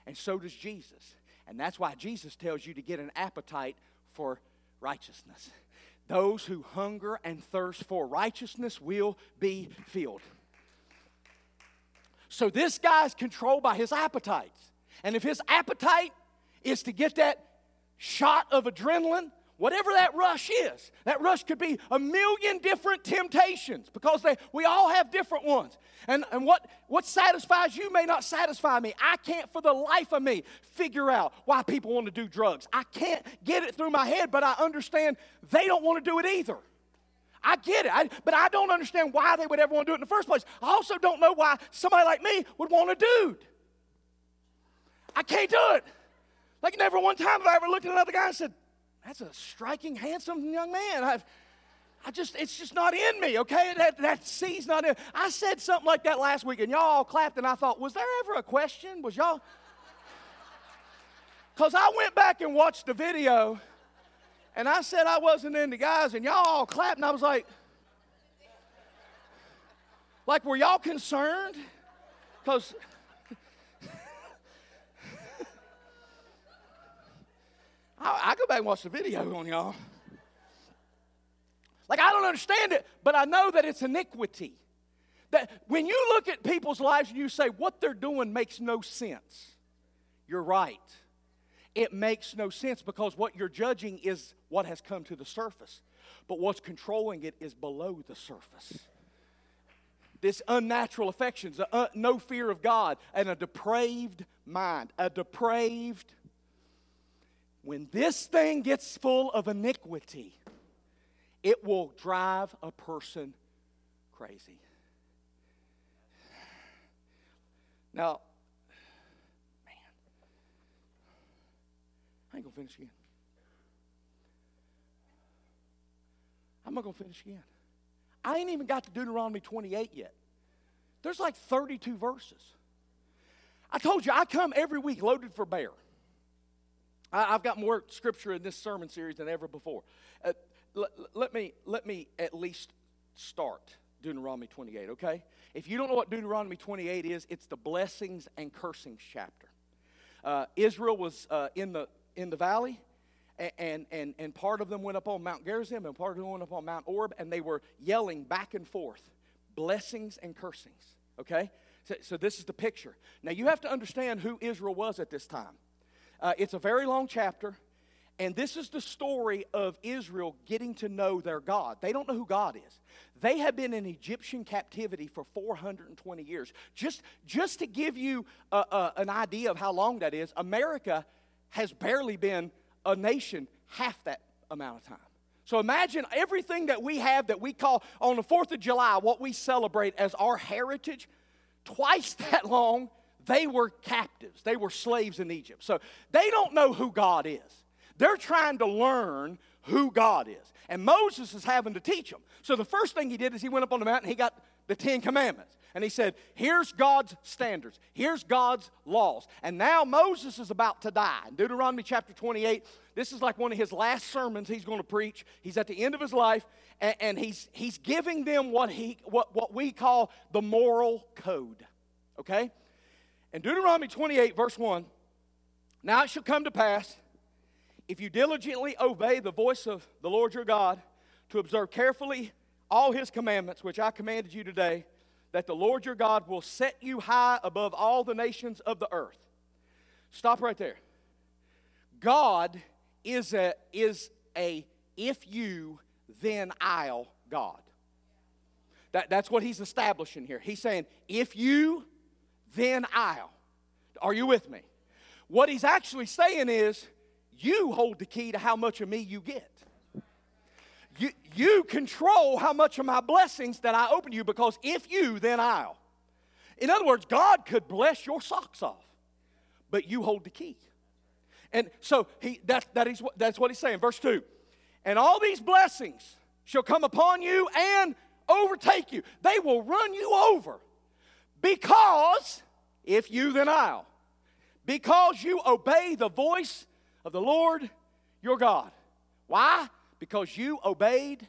Speaker 1: and so does Jesus. And that's why Jesus tells you to get an appetite for righteousness. Those who hunger and thirst for righteousness will be filled. So this guy's controlled by his appetites. And if his appetite is to get that shot of adrenaline, whatever that rush is, that rush could be a million different temptations because they, we all have different ones. And, and what, what satisfies you may not satisfy me. I can't, for the life of me, figure out why people want to do drugs. I can't get it through my head, but I understand they don't want to do it either. I get it, I, but I don't understand why they would ever want to do it in the first place. I also don't know why somebody like me would want a dude. I can't do it. Like never one time have I ever looked at another guy and said, "That's a striking, handsome young man." I've, I just, it's just not in me, okay? That, that C's not in. I said something like that last week, and y'all clapped, and I thought, was there ever a question? Was y'all? Because I went back and watched the video, and I said I wasn't into guys, and y'all all clapped, and I was like, like, were y'all concerned? Because I, I go back and watch the video on y'all. Like, I don't understand it, but I know that it's iniquity. That when you look at people's lives and you say, what they're doing makes no sense, you're right it makes no sense because what you're judging is what has come to the surface. But what's controlling it is below the surface. This unnatural affections, uh, no fear of God, and a depraved mind. A depraved. When this thing gets full of iniquity, it will drive a person crazy. Now, man, I ain't gonna finish again. I'm not gonna finish again. I ain't even got to Deuteronomy 28 yet. There's like 32 verses. I told you, I come every week loaded for bear. I, have got more scripture in this sermon series than ever before. Uh, let, let, me, let me at least start Deuteronomy 28, okay? If you don't know what Deuteronomy 28 is, it's the blessings and cursings chapter. Uh, Israel was uh, in, the, in the valley, and, and, and part of them went up on Mount Gerizim, and part of them went up on Mount Oreb, and they were yelling back and forth blessings and cursings, okay? So, so this is the picture. Now, you have to understand who Israel was at this time. Uh, it's a very long chapter. And this is the story of Israel getting to know their God. They don't know who God is. They have been in Egyptian captivity for 420 years. Just, just to give you a, a, an idea of how long that is, America has barely been a nation half that amount of time. So imagine everything that we have that we call on the 4th of July, what we celebrate as our heritage, twice [laughs] that long, they were captives. They were slaves in Egypt. So they don't know who God is. They're trying to learn who God is. And Moses is having to teach them. So the first thing he did is he went up on the mountain, and he got the Ten Commandments. And he said, Here's God's standards, here's God's laws. And now Moses is about to die. In Deuteronomy chapter 28, this is like one of his last sermons he's going to preach. He's at the end of his life, and, and he's, he's giving them what, he, what, what we call the moral code. Okay? In Deuteronomy 28, verse 1, now it shall come to pass if you diligently obey the voice of the Lord your God to observe carefully all his commandments, which I commanded you today, that the Lord your God will set you high above all the nations of the earth. Stop right there. God is a, is a if you, then I'll God. That, that's what he's establishing here. He's saying, if you, then I'll. Are you with me? What he's actually saying is, you hold the key to how much of me you get. You, you control how much of my blessings that I open to you because if you, then I'll. In other words, God could bless your socks off, but you hold the key. And so he, that, that is what, that's what he's saying. Verse 2 And all these blessings shall come upon you and overtake you, they will run you over because if you, then I'll. Because you obey the voice of the Lord your God. Why? Because you obeyed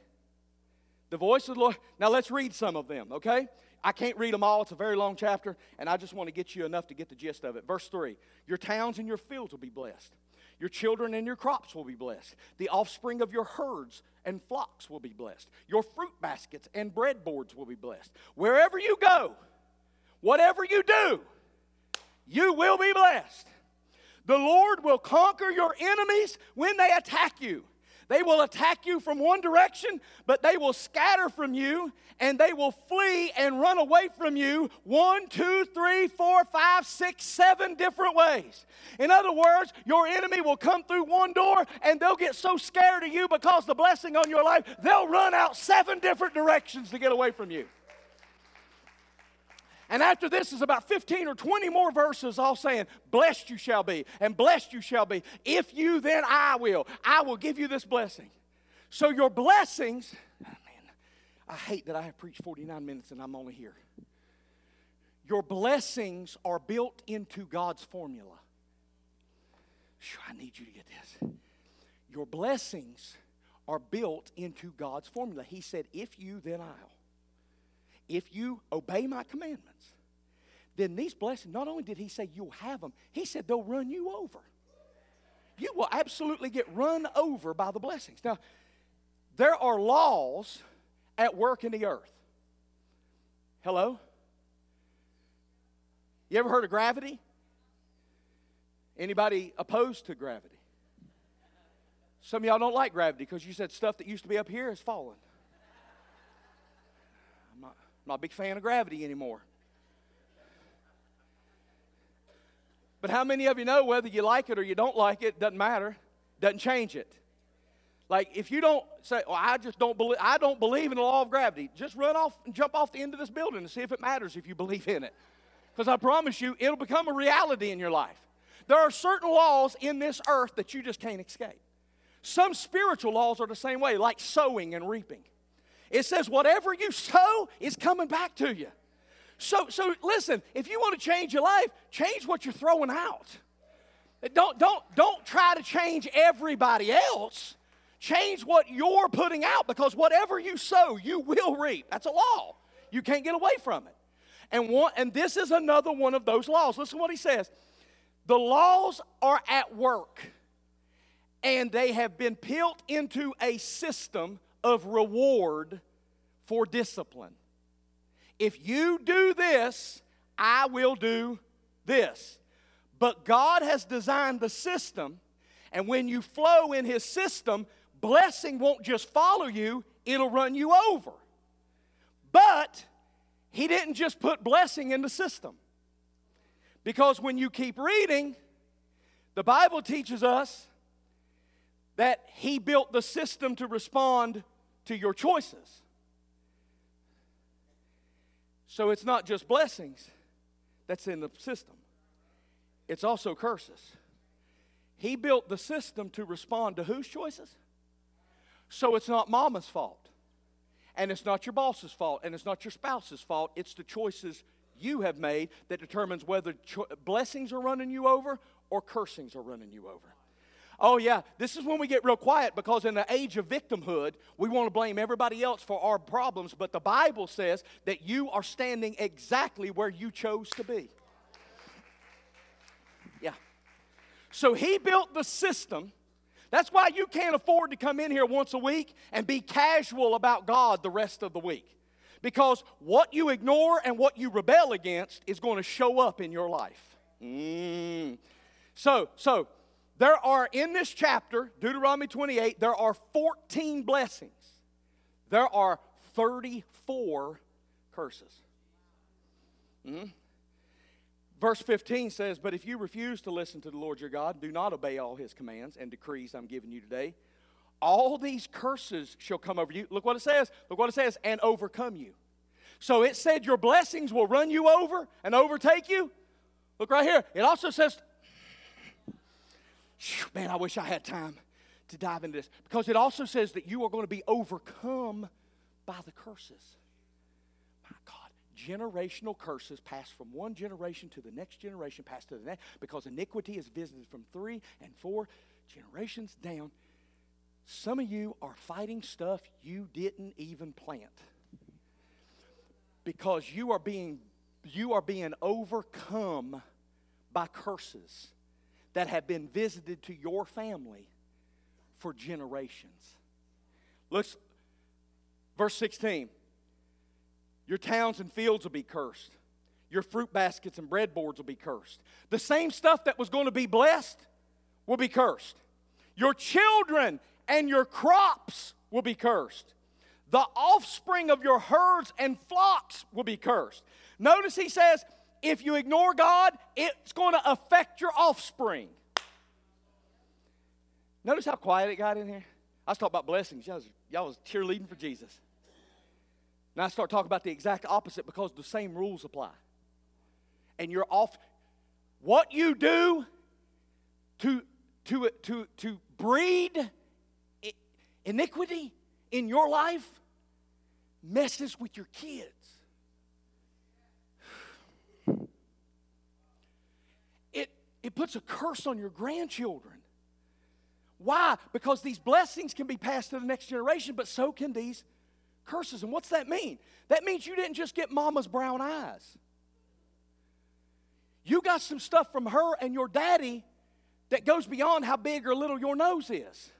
Speaker 1: the voice of the Lord. Now let's read some of them, okay? I can't read them all. It's a very long chapter, and I just want to get you enough to get the gist of it. Verse 3 Your towns and your fields will be blessed. Your children and your crops will be blessed. The offspring of your herds and flocks will be blessed. Your fruit baskets and breadboards will be blessed. Wherever you go, whatever you do, you will be blessed. The Lord will conquer your enemies when they attack you. They will attack you from one direction, but they will scatter from you and they will flee and run away from you one, two, three, four, five, six, seven different ways. In other words, your enemy will come through one door and they'll get so scared of you because the blessing on your life, they'll run out seven different directions to get away from you. And after this is about 15 or 20 more verses, all saying, Blessed you shall be, and blessed you shall be. If you, then I will. I will give you this blessing. So your blessings, oh man, I hate that I have preached 49 minutes and I'm only here. Your blessings are built into God's formula. Sure, I need you to get this. Your blessings are built into God's formula. He said, If you, then I'll if you obey my commandments, then these blessings, not only did he say you'll have them, he said they'll run you over. You will absolutely get run over by the blessings. Now, there are laws at work in the earth. Hello? You ever heard of gravity? Anybody opposed to gravity? Some of y'all don't like gravity because you said stuff that used to be up here has fallen. I'm not, a big fan of gravity anymore. But how many of you know whether you like it or you don't like it, doesn't matter, doesn't change it. Like if you don't say, "Well, I just don't believe I don't believe in the law of gravity," just run off and jump off the end of this building and see if it matters if you believe in it. Because I promise you, it'll become a reality in your life. There are certain laws in this earth that you just can't escape. Some spiritual laws are the same way, like sowing and reaping. It says, whatever you sow is coming back to you. So, so listen, if you want to change your life, change what you're throwing out. Don't, don't, don't try to change everybody else. Change what you're putting out because whatever you sow, you will reap. That's a law. You can't get away from it. And, one, and this is another one of those laws. Listen what he says. The laws are at work, and they have been built into a system of reward for discipline. If you do this, I will do this. But God has designed the system, and when you flow in His system, blessing won't just follow you, it'll run you over. But He didn't just put blessing in the system. Because when you keep reading, the Bible teaches us that He built the system to respond to your choices. So it's not just blessings that's in the system, it's also curses. He built the system to respond to whose choices? So it's not mama's fault. And it's not your boss's fault. And it's not your spouse's fault. It's the choices you have made that determines whether cho- blessings are running you over or cursings are running you over. Oh, yeah, this is when we get real quiet because in the age of victimhood, we want to blame everybody else for our problems, but the Bible says that you are standing exactly where you chose to be. Yeah. So he built the system. That's why you can't afford to come in here once a week and be casual about God the rest of the week. Because what you ignore and what you rebel against is going to show up in your life. Mm. So, so there are in this chapter, Deuteronomy 28, there are 14 blessings. There are 34 curses. Mm-hmm. Verse 15 says, But if you refuse to listen to the Lord your God, do not obey all his commands and decrees I'm giving you today, all these curses shall come over you. Look what it says. Look what it says, and overcome you. So it said your blessings will run you over and overtake you. Look right here. It also says Man, I wish I had time to dive into this because it also says that you are going to be overcome by the curses. My God, generational curses pass from one generation to the next generation, pass to the next, because iniquity is visited from three and four generations down. Some of you are fighting stuff you didn't even plant because you are being you are being overcome by curses that have been visited to your family for generations. Let's, verse 16. Your towns and fields will be cursed. Your fruit baskets and breadboards will be cursed. The same stuff that was going to be blessed will be cursed. Your children and your crops will be cursed. The offspring of your herds and flocks will be cursed. Notice he says, if you ignore God, it's going to affect your offspring. Notice how quiet it got in here? I was talking about blessings. Y'all was, y'all was cheerleading for Jesus. Now I start talking about the exact opposite because the same rules apply. And you're off. What you do to, to, to, to breed iniquity in your life messes with your kids. It puts a curse on your grandchildren. Why? Because these blessings can be passed to the next generation, but so can these curses. And what's that mean? That means you didn't just get mama's brown eyes. You got some stuff from her and your daddy that goes beyond how big or little your nose is.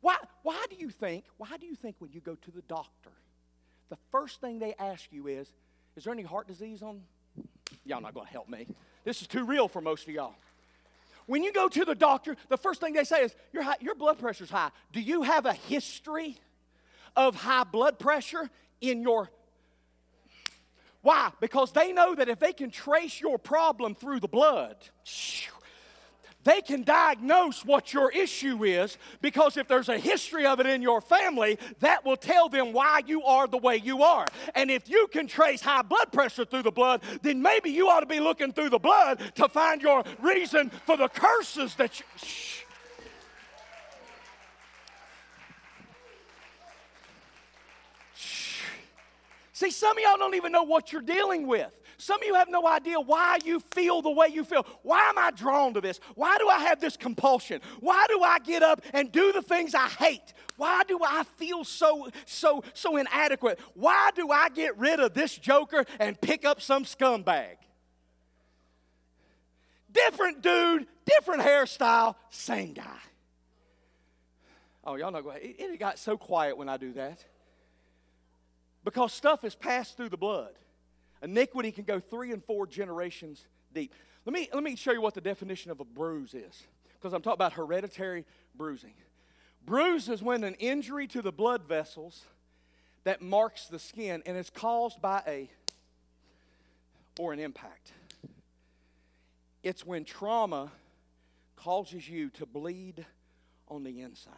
Speaker 1: Why, why do you think, why do you think when you go to the doctor, the first thing they ask you is, is there any heart disease on? Y'all not gonna help me. This is too real for most of y'all. When you go to the doctor, the first thing they say is, Your, high, your blood pressure's high. Do you have a history of high blood pressure in your why? Because they know that if they can trace your problem through the blood, they can diagnose what your issue is because if there's a history of it in your family, that will tell them why you are the way you are. And if you can trace high blood pressure through the blood, then maybe you ought to be looking through the blood to find your reason for the curses that you. Shh. See, some of y'all don't even know what you're dealing with. Some of you have no idea why you feel the way you feel. Why am I drawn to this? Why do I have this compulsion? Why do I get up and do the things I hate? Why do I feel so so so inadequate? Why do I get rid of this joker and pick up some scumbag? Different dude, different hairstyle, same guy. Oh, y'all know. It, it got so quiet when I do that. Because stuff is passed through the blood. Iniquity can go three and four generations deep. Let me, let me show you what the definition of a bruise is, because I'm talking about hereditary bruising. Bruise is when an injury to the blood vessels that marks the skin and is caused by a or an impact. It's when trauma causes you to bleed on the inside.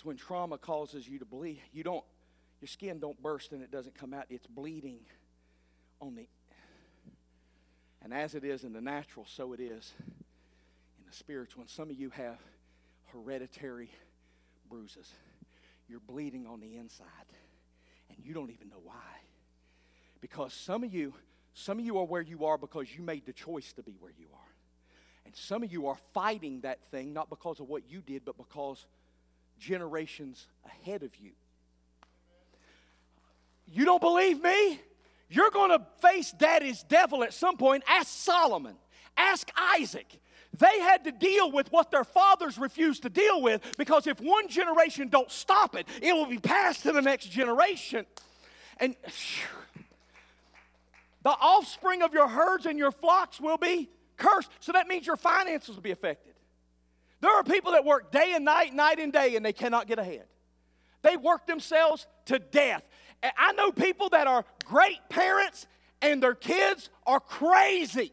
Speaker 1: It's when trauma causes you to bleed. You don't, your skin don't burst and it doesn't come out. It's bleeding on the, and as it is in the natural, so it is in the spiritual. And some of you have hereditary bruises. You're bleeding on the inside, and you don't even know why. Because some of you, some of you are where you are because you made the choice to be where you are. And some of you are fighting that thing not because of what you did, but because generations ahead of you. You don't believe me? You're going to face daddy's devil at some point. Ask Solomon, ask Isaac. They had to deal with what their fathers refused to deal with because if one generation don't stop it, it will be passed to the next generation. And the offspring of your herds and your flocks will be cursed. So that means your finances will be affected. There are people that work day and night, night and day, and they cannot get ahead. They work themselves to death. I know people that are great parents and their kids are crazy.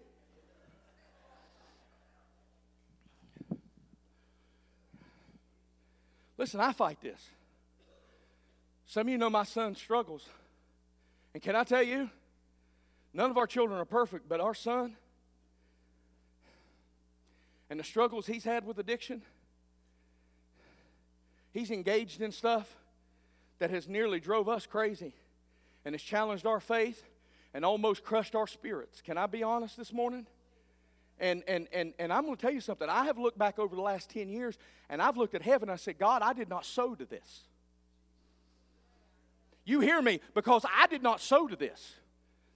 Speaker 1: Listen, I fight this. Some of you know my son struggles. And can I tell you, none of our children are perfect, but our son, and the struggles he's had with addiction, he's engaged in stuff that has nearly drove us crazy and has challenged our faith and almost crushed our spirits. Can I be honest this morning? And, and, and, and I'm going to tell you something. I have looked back over the last 10 years and I've looked at heaven I said, God, I did not sow to this. You hear me? Because I did not sow to this.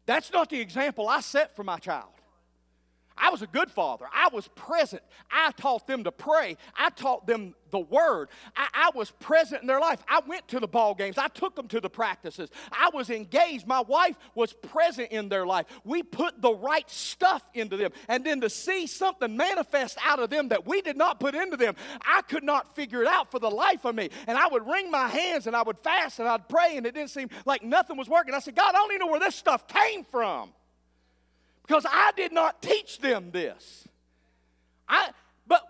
Speaker 1: That's not the example I set for my child. I was a good father. I was present. I taught them to pray. I taught them the word. I, I, was present in their life. I went to the ball games. I took them to the practices. I was engaged. My wife was present in their life. We put the right stuff into them. And then to see something manifest out of them that we did not put into them, I could not figure it out for the life of me. And I would wring my hands and I would fast and I'd pray and it didn't seem like nothing was working. I said, God, I don't even know where this stuff came from because I did not teach them this. I, but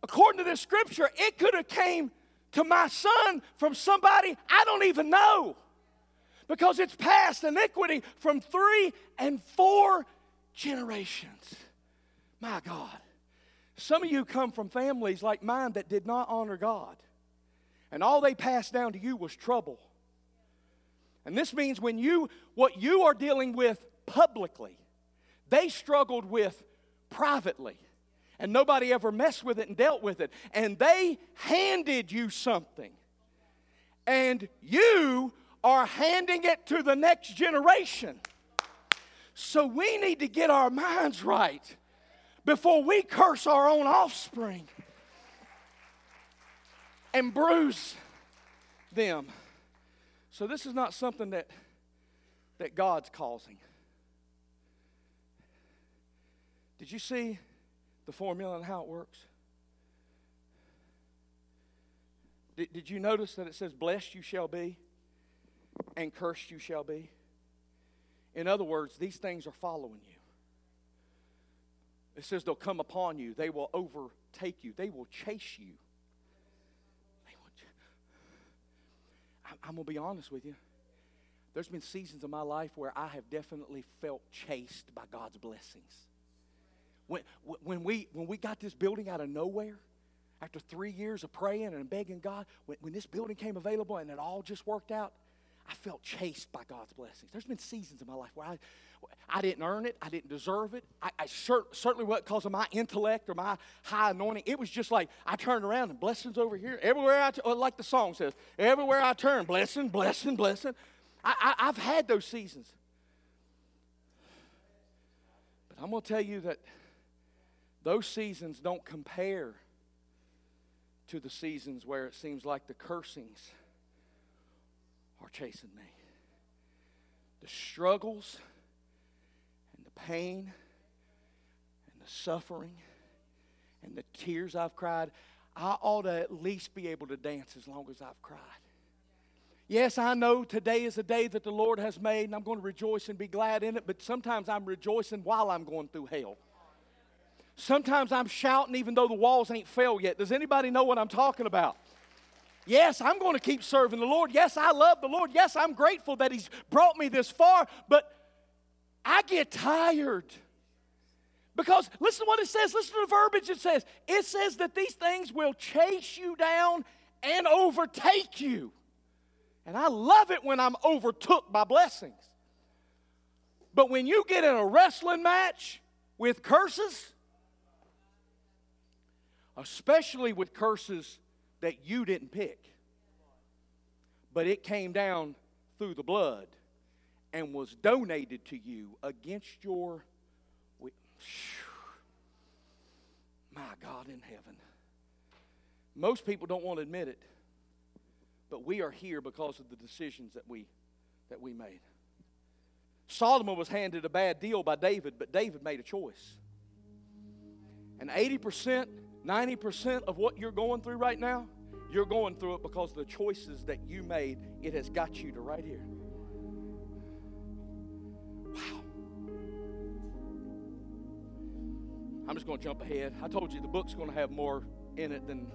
Speaker 1: according to this scripture, it could have came to my son from somebody I don't even know because it's past iniquity from three and four generations. My God. Some of you come from families like mine that did not honor God, and all they passed down to you was trouble. And this means when you, what you are dealing with publicly, they struggled with privately. And nobody ever messed with it and dealt with it. And they handed you something. And you are handing it to the next generation. So we need to get our minds right before we curse our own offspring and bruise them. So this is not something that, that God's causing. Did you see the formula and how it works? Did, did you notice that it says, Blessed you shall be, and cursed you shall be? In other words, these things are following you. It says they'll come upon you, they will overtake you, they will chase you. Will ch- I'm, I'm going to be honest with you. There's been seasons of my life where I have definitely felt chased by God's blessings. When, when, we, when we got this building out of nowhere, after three years of praying and begging God, when, when this building came available and it all just worked out, I felt chased by God's blessings. There's been seasons in my life where I, I didn't earn it, I didn't deserve it. I, I cer- certainly wasn't because of my intellect or my high anointing. It was just like I turned around and blessings over here. Everywhere I, t- like the song says, everywhere I turn, blessing, blessing, blessing. I, I, I've had those seasons. But I'm going to tell you that those seasons don't compare to the seasons where it seems like the cursings are chasing me. The struggles and the pain and the suffering and the tears I've cried, I ought to at least be able to dance as long as I've cried. Yes, I know today is a day that the Lord has made, and I'm going to rejoice and be glad in it, but sometimes I'm rejoicing while I'm going through hell. Sometimes I'm shouting even though the walls ain't fell yet. Does anybody know what I'm talking about? Yes, I'm going to keep serving the Lord. Yes, I love the Lord. Yes, I'm grateful that He's brought me this far, but I get tired. Because listen to what it says. Listen to the verbiage it says. It says that these things will chase you down and overtake you. And I love it when I'm overtook by blessings. But when you get in a wrestling match with curses, especially with curses that you didn't pick, but it came down through the blood and was donated to you against your. My God in heaven. Most people don't want to admit it. But we are here because of the decisions that we, that we made. Solomon was handed a bad deal by David, but David made a choice. And 80%, 90% of what you're going through right now, you're going through it because the choices that you made. It has got you to right here. Wow. I'm just going to jump ahead. I told you the book's going to have more in it than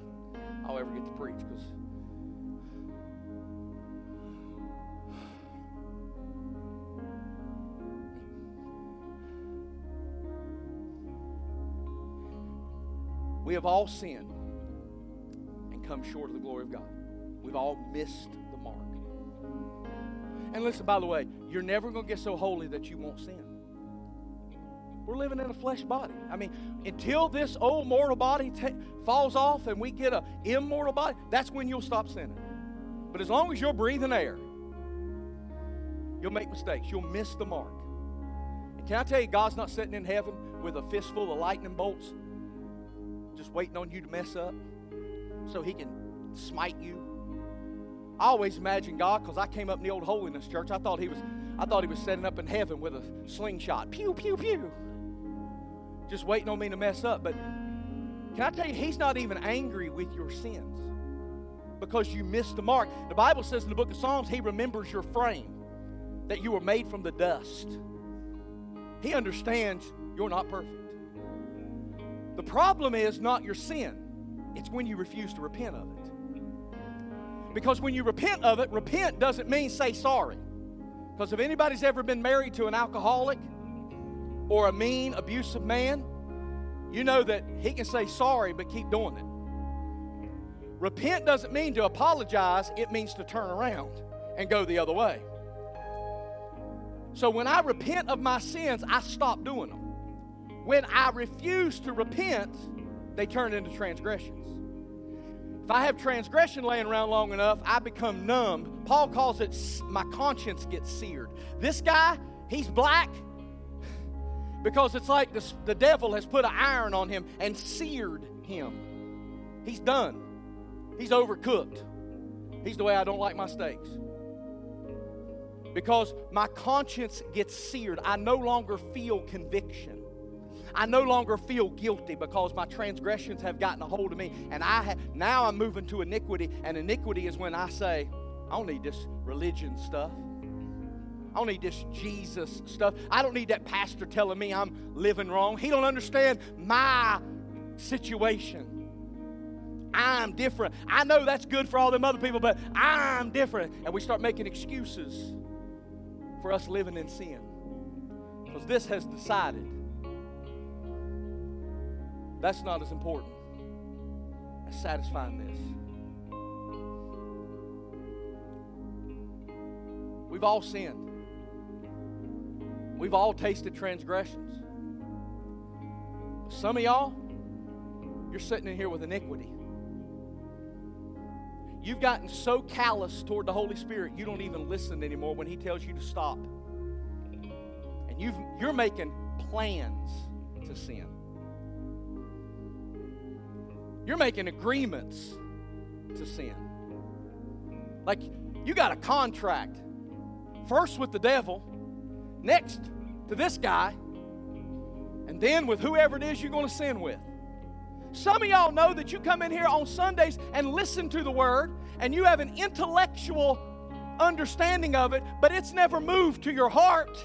Speaker 1: I'll ever get to preach because We have all sinned and come short of the glory of God. We've all missed the mark. And listen, by the way, you're never going to get so holy that you won't sin. We're living in a flesh body. I mean, until this old mortal body falls off and we get an immortal body, that's when you'll stop sinning. But as long as you're breathing air, you'll make mistakes. You'll miss the mark. And can I tell you, God's not sitting in heaven with a fistful of lightning bolts just waiting on you to mess up so he can smite you. I always imagine God, because I came up in the old holiness church, I thought he was I thought he was setting up in heaven with a slingshot. Pew, pew, pew. Just waiting on me to mess up. But can I tell you, he's not even angry with your sins because you missed the mark. The Bible says in the book of Psalms, he remembers your frame, that you were made from the dust. He understands you're not perfect. The problem is not your sin, it's when you refuse to repent of it. Because when you repent of it, repent doesn't mean say sorry. Because if anybody's ever been married to an alcoholic or a mean, abusive man, you know that he can say sorry but keep doing it. Repent doesn't mean to apologize, it means to turn around and go the other way. So when I repent of my sins, I stop doing them. When I refuse to repent, they turn into transgressions. If I have transgression laying around long enough, I become numb. Paul calls it my conscience gets seared. This guy, he's black because it's like the, the devil has put an iron on him and seared him. He's done. He's overcooked. He's the way I don't like my steaks. Because my conscience gets seared. I no longer feel conviction. I no longer feel guilty because my transgressions have gotten a hold of me. And I ha- now I'm moving to iniquity. And iniquity is when I say, I don't need this religion stuff. I don't need this Jesus stuff. I don't need that pastor telling me I'm living wrong. He don't understand my situation. I'm different. I know that's good for all them other people, but I'm different. And we start making excuses for us living in sin. Because this has decided that's not as important as satisfying this. We've all sinned. We've all tasted transgressions. Some of y'all, you're sitting in here with iniquity. You've gotten so callous toward the Holy Spirit, you don't even listen anymore when He tells you to stop. And you've, you're making plans to sin. You're making agreements to sin. Like you got a contract, first with the devil, next to this guy, and then with whoever it is you're going to sin with. Some of y'all know that you come in here on Sundays and listen to the word, and you have an intellectual understanding of it, but it's never moved to your heart.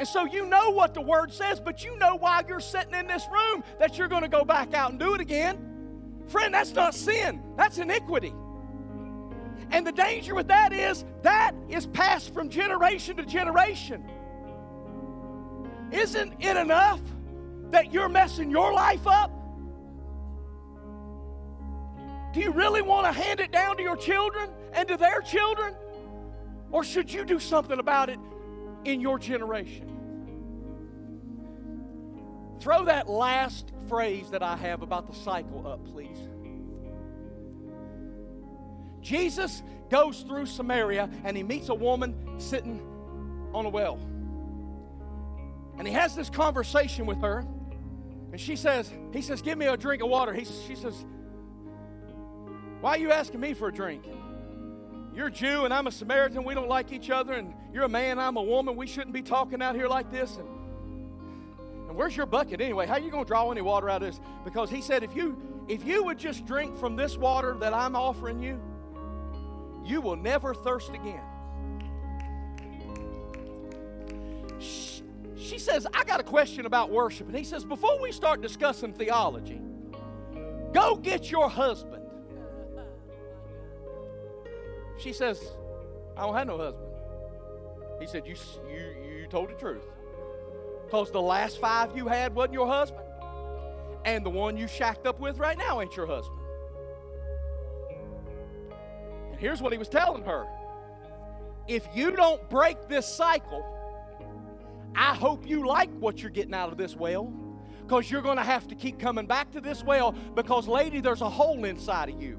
Speaker 1: And so you know what the word says, but you know while you're sitting in this room that you're going to go back out and do it again. Friend, that's not sin, that's iniquity. And the danger with that is that is passed from generation to generation. Isn't it enough that you're messing your life up? Do you really want to hand it down to your children and to their children? Or should you do something about it in your generation? Throw that last phrase that I have about the cycle up, please. Jesus goes through Samaria and he meets a woman sitting on a well. And he has this conversation with her. And she says, he says, give me a drink of water. He, she says, why are you asking me for a drink? You're a Jew and I'm a Samaritan. We don't like each other. And you're a man, I'm a woman. We shouldn't be talking out here like this. And, where's your bucket anyway? How are you going to draw any water out of this? Because he said, if you if you would just drink from this water that I'm offering you, you will never thirst again. She says, I got a question about worship. And he says, Before we start discussing theology, go get your husband. She says, I don't have no husband. He said, You, you, you told the truth. Because the last five you had wasn't your husband, and the one you shacked up with right now ain't your husband. And here's what he was telling her. If you don't break this cycle, I hope you like what you're getting out of this well. Because you're going to have to keep coming back to this well because, lady, there's a hole inside of you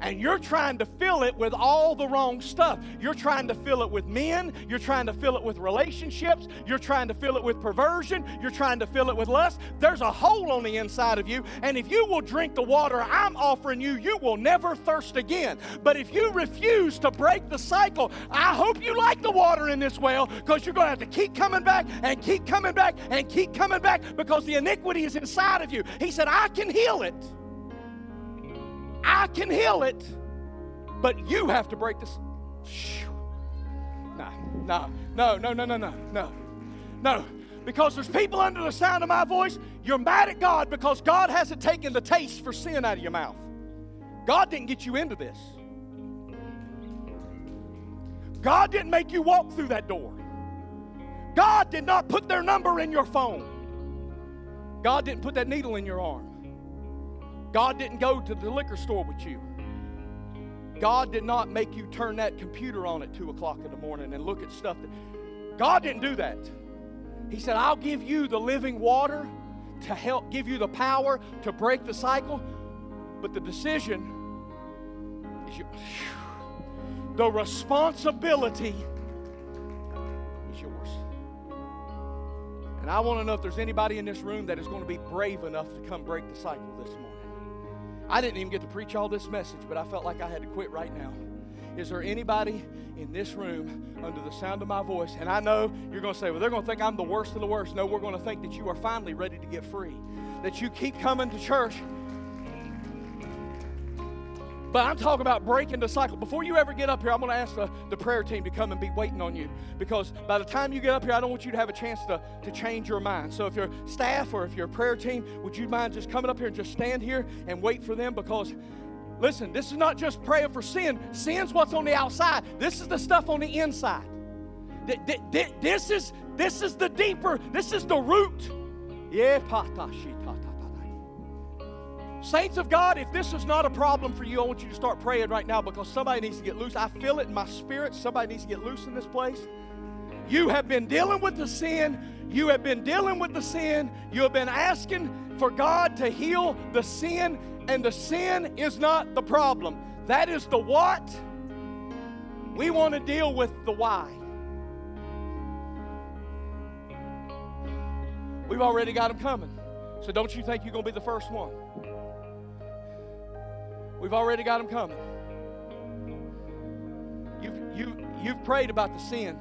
Speaker 1: and you're trying to fill it with all the wrong stuff. You're trying to fill it with men, you're trying to fill it with relationships, you're trying to fill it with perversion, you're trying to fill it with lust. There's a hole on the inside of you, and if you will drink the water I'm offering you, you will never thirst again. But if you refuse to break the cycle, I hope you like the water in this well because you're going to have to keep coming back and keep coming back and keep coming back because the iniquity is inside of you. He said, I can heal it. I can heal it, but you have to break this. No, no, no, no, no, no, no, no, no. Because there's people under the sound of my voice, you're mad at God because God hasn't taken the taste for sin out of your mouth. God didn't get you into this. God didn't make you walk through that door. God did not put their number in your phone. God didn't put that needle in your arm. God didn't go to the liquor store with you. God did not make you turn that computer on at 2 o'clock in the morning and look at stuff that. God didn't do that. He said, I'll give you the living water to help give you the power to break the cycle, but the decision is yours. The responsibility is yours. And I want to know if there's anybody in this room that is going to be brave enough to come break the cycle this morning. I didn't even get to preach all this message, but I felt like I had to quit right now. Is there anybody in this room under the sound of my voice? And I know you're going to say, well, they're going to think I'm the worst of the worst. No, we're going to think that you are finally ready to get free. That you keep coming to church but I'm talking about breaking the cycle. Before you ever get up here, I'm going to ask the, the prayer team to come and be waiting on you. Because by the time you get up here, I don't want you to have a chance to, to change your mind. So if you're staff or if you're a prayer team, would you mind just coming up here and just stand here and wait for them? Because listen, this is not just praying for sin. Sin's what's on the outside. This is the stuff on the inside. This is, this is the deeper, this is the root. Yeah, Saints of God, if this is not a problem for you, I want you to start praying right now because somebody needs to get loose. I feel it in my spirit. Somebody needs to get loose in this place. You have been dealing with the sin. You have been dealing with the sin. You have been asking for God to heal the sin, and the sin is not the problem. That is the what. We want to deal with the why. We've already got them coming. So don't you think you're going to be the first one? We've already got them coming. You've, you, you've prayed about the sin.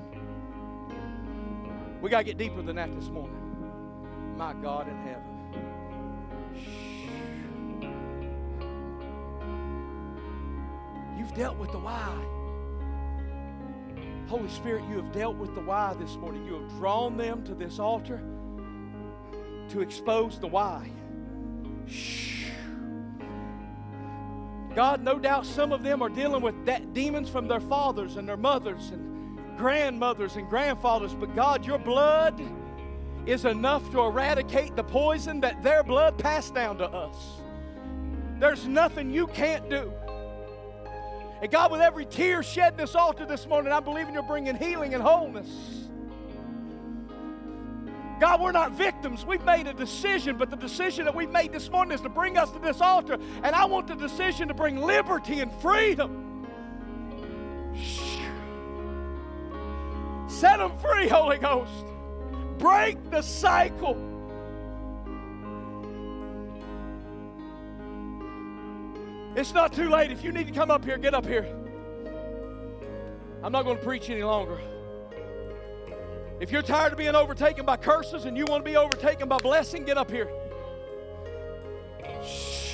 Speaker 1: We got to get deeper than that this morning. My God in heaven. You've dealt with the why. Holy Spirit, you have dealt with the why this morning. You have drawn them to this altar to expose the why. Shh. God, no doubt some of them are dealing with demons from their fathers and their mothers and grandmothers and grandfathers, but God, your blood is enough to eradicate the poison that their blood passed down to us. There's nothing you can't do. And God, with every tear shed in this altar this morning, I'm believing you're bringing healing and wholeness. God, we're not victims. We've made a decision, but the decision that we've made this morning is to bring us to this altar. And I want the decision to bring liberty and freedom. Set them free, Holy Ghost. Break the cycle. It's not too late. If you need to come up here, get up here. I'm not going to preach any longer. If you're tired of being overtaken by curses and you want to be overtaken by blessing, get up here. Shh.